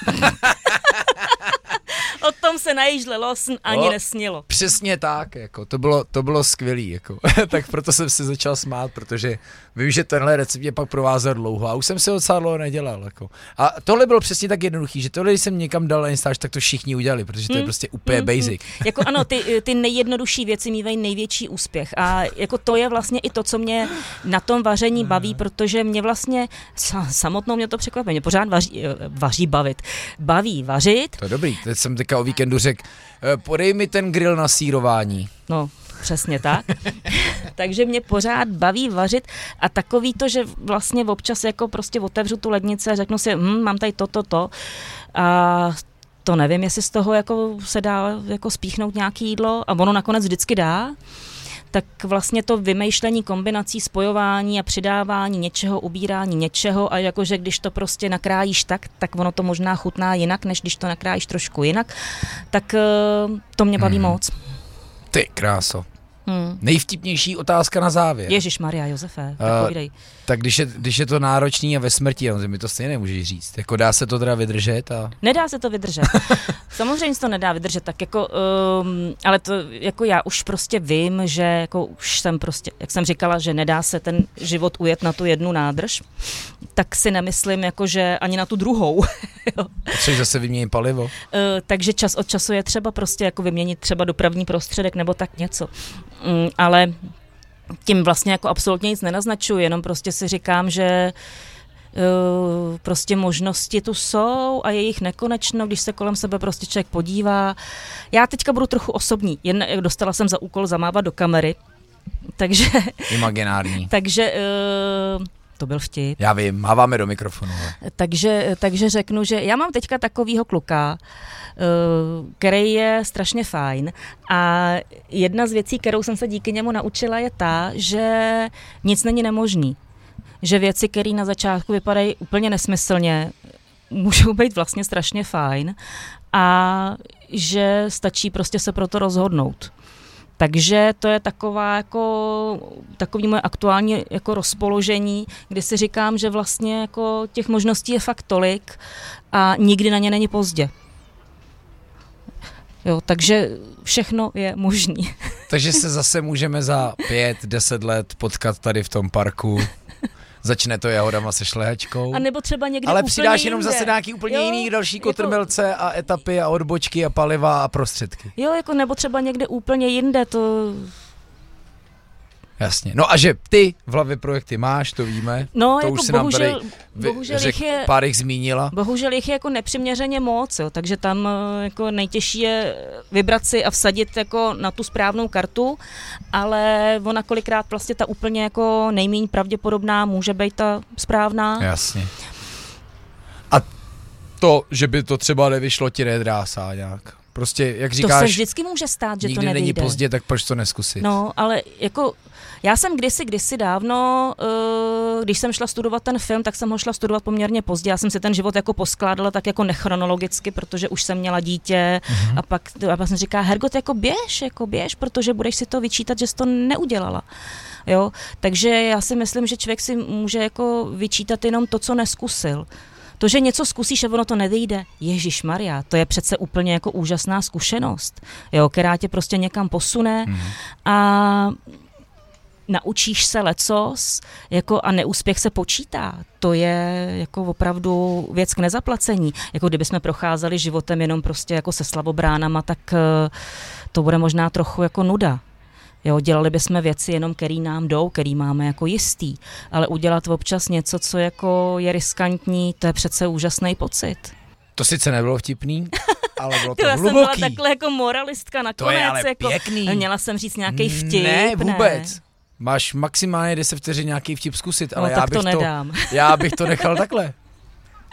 O tom se na Lawson ani O. nesnilo. Přesně tak, jako, to bylo, to bylo skvělý, jako. tak proto jsem si začal smát, protože vím, že tenhle recept mě pak provázel dlouho a už jsem si ho docela dlouho nedělal, jako. A tohle bylo přesně tak jednoduchý, že tohle, když jsem někam dal na Instač, tak to všichni udělali, protože to je Hmm, prostě úplně hmm, basic. Jako ano, ty, ty nejjednodušší věci mývají největší úspěch a jako to je vlastně i to, co mě na tom vaření baví, protože mě vlastně sa, samotnou mě to překvapuje, mě pořád vaří, eh, vaří bavit. Baví vařit, To je dobrý, teď jsem teďka o víkendu řekl, "Eh, podej mi ten grill na sírování. no přesně tak. Takže mě pořád baví vařit a takový to, že vlastně občas jako prostě otevřu tu lednici a řeknu si, hm, mám tady toto, to, to a to nevím, jestli z toho jako se dá jako spíchnout nějaký jídlo a ono nakonec vždycky dá, tak vlastně to vymýšlení kombinací, spojování a přidávání něčeho, ubírání něčeho a jakože když to prostě nakrájíš tak, tak ono to možná chutná jinak, než když to nakrájíš trošku jinak, tak eh, to mě baví Mhm. moc. Ty kráso. Hmm. Nejvtipnější otázka na závěr. Ježíš Maria Josefe, tak Eh, povídej. Tak když je, když je to náročný a ve smrti, no, mi to stejně nemůžeš říct. Jako dá se to teda vydržet a... Nedá se to vydržet. Samozřejmě se to nedá vydržet, tak jako, um, ale to jako já už prostě vím, že jako už jsem prostě, jak jsem říkala, že nedá se ten život ujet na tu jednu nádrž, tak si nemyslím jako, že ani na tu druhou. Potřebuješ zase vyměnit palivo. Uh, takže čas od času je třeba prostě jako vyměnit třeba dopravní prostředek nebo tak něco. Um, ale tím vlastně jako absolutně nic nenaznačuji, jenom prostě si říkám, že uh, prostě možnosti tu jsou a je jich nekonečno, když se kolem sebe prostě člověk podívá. Já teďka budu trochu osobní, jen dostala jsem za úkol zamávat do kamery, takže, Imaginární. takže uh, to byl vtip. Já vím, máváme do mikrofonu. ale- Takže, takže řeknu, že já mám teďka takovýho kluka, eh, který je strašně fajn a jedna z věcí, kterou jsem se díky němu naučila, je ta, že nic není nemožný. Že věci, které na začátku vypadají úplně nesmyslně, můžou být vlastně strašně fajn a že stačí prostě se pro to rozhodnout. Takže to je taková jako, takový moje aktuální jako rozpoložení, kdy si říkám, že vlastně jako těch možností je fakt tolik a nikdy na ně není pozdě. Jo, takže všechno je možný. Takže se zase můžeme za pět, deset let potkat tady v tom parku. Začne to jahodama se šlehačkou. A nebo třeba někde Ale úplně přidáš jenom jinde. zase nějaký úplně Jo, jiný další jako- kotrmelce a etapy a odbočky a paliva a prostředky. Jo, jako nebo třeba někde úplně jinde, to... Jasně. No a že ty v hlavě projekty máš, to víme. No, to jako už si nám bohužel, tady bohužel řek, jich je... pár jich zmínila. Bohužel jich je jako nepřiměřeně moc, jo, takže tam eh, jako nejtěžší je vybrat si a vsadit jako na tu správnou kartu, ale ona kolikrát vlastně ta úplně jako nejméně pravděpodobná může být ta správná. Jasně. A to, že by to třeba nevyšlo, ti nedrásá nějak. Prostě, jak to se říkáš, vždycky může stát, že nikdy to nevyjde. není pozdě, tak proč to neskusit? No, ale jako já jsem kdysi, kdysi dávno, uh, když jsem šla studovat ten film, tak jsem ho šla studovat poměrně pozdě. Já jsem si ten život jako poskládala tak jako nechronologicky, protože už jsem měla dítě Mhm. a pak, a pak jsem říká, Hergot, jako běž, jako běž, protože budeš si to vyčítat, že jsi to neudělala. Jo? Takže já si myslím, že člověk si může jako vyčítat jenom to, co neskusil. To, že něco zkusíš a ono to nevyjde, Ježíš Maria, to je přece úplně jako úžasná zkušenost, jo, která tě prostě někam posune Mhm. a naučíš se lecos jako a neúspěch se počítá. To je jako opravdu věc k nezaplacení. Jako kdyby jsme procházeli životem jenom prostě jako se slavobránama, tak eh, to bude možná trochu jako nuda. Jo, dělali bychom věci jenom, který nám jdou, který máme jako jistý, ale udělat občas něco, co jako je riskantní, to je přece úžasný pocit. To sice nebylo vtipný, ale bylo to, to já hluboký. jsem byla takhle jako moralistka nakonec. To je ale jako, pěkný. Měla jsem říct nějaký vtip. Ne, vůbec. Máš maximálně 10 vteřin nějaký vtip zkusit, ale no, já bych to nedám. To, já bych to nechal takhle.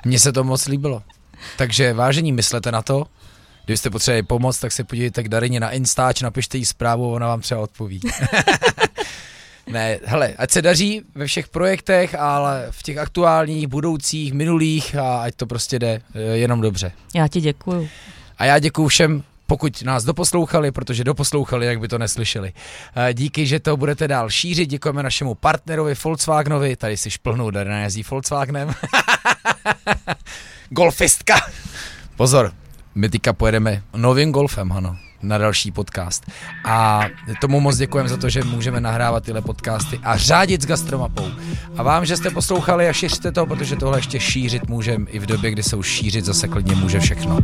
Mně se to moc líbilo. Takže vážení, myslete na to. Kdybyste potřebovali pomoc, tak se podívejte k Darině na Instač, napište jí zprávu, ona vám třeba odpoví. ne, hele, ať se daří ve všech projektech, ale v těch aktuálních, budoucích, minulých a ať to prostě jde eh, jenom dobře. Já ti děkuju. A já děkuju všem, pokud nás doposlouchali, protože doposlouchali, jak by to neslyšeli. Eh, díky, že to budete dál šířit, děkujeme našemu partnerovi Volkswagenovi, tady si šplhnou, Darina jezdí Volkswagenem. Golfistka. Pozor, my teďka pojedeme novým golfem, ano, na další podcast. A tomu moc děkujeme za to, že můžeme nahrávat tyhle podcasty a řádit s gastromapou. A vám, že jste poslouchali a šířte to, protože tohle ještě šířit můžeme i v době, kdy se už šířit zase klidně může všechno.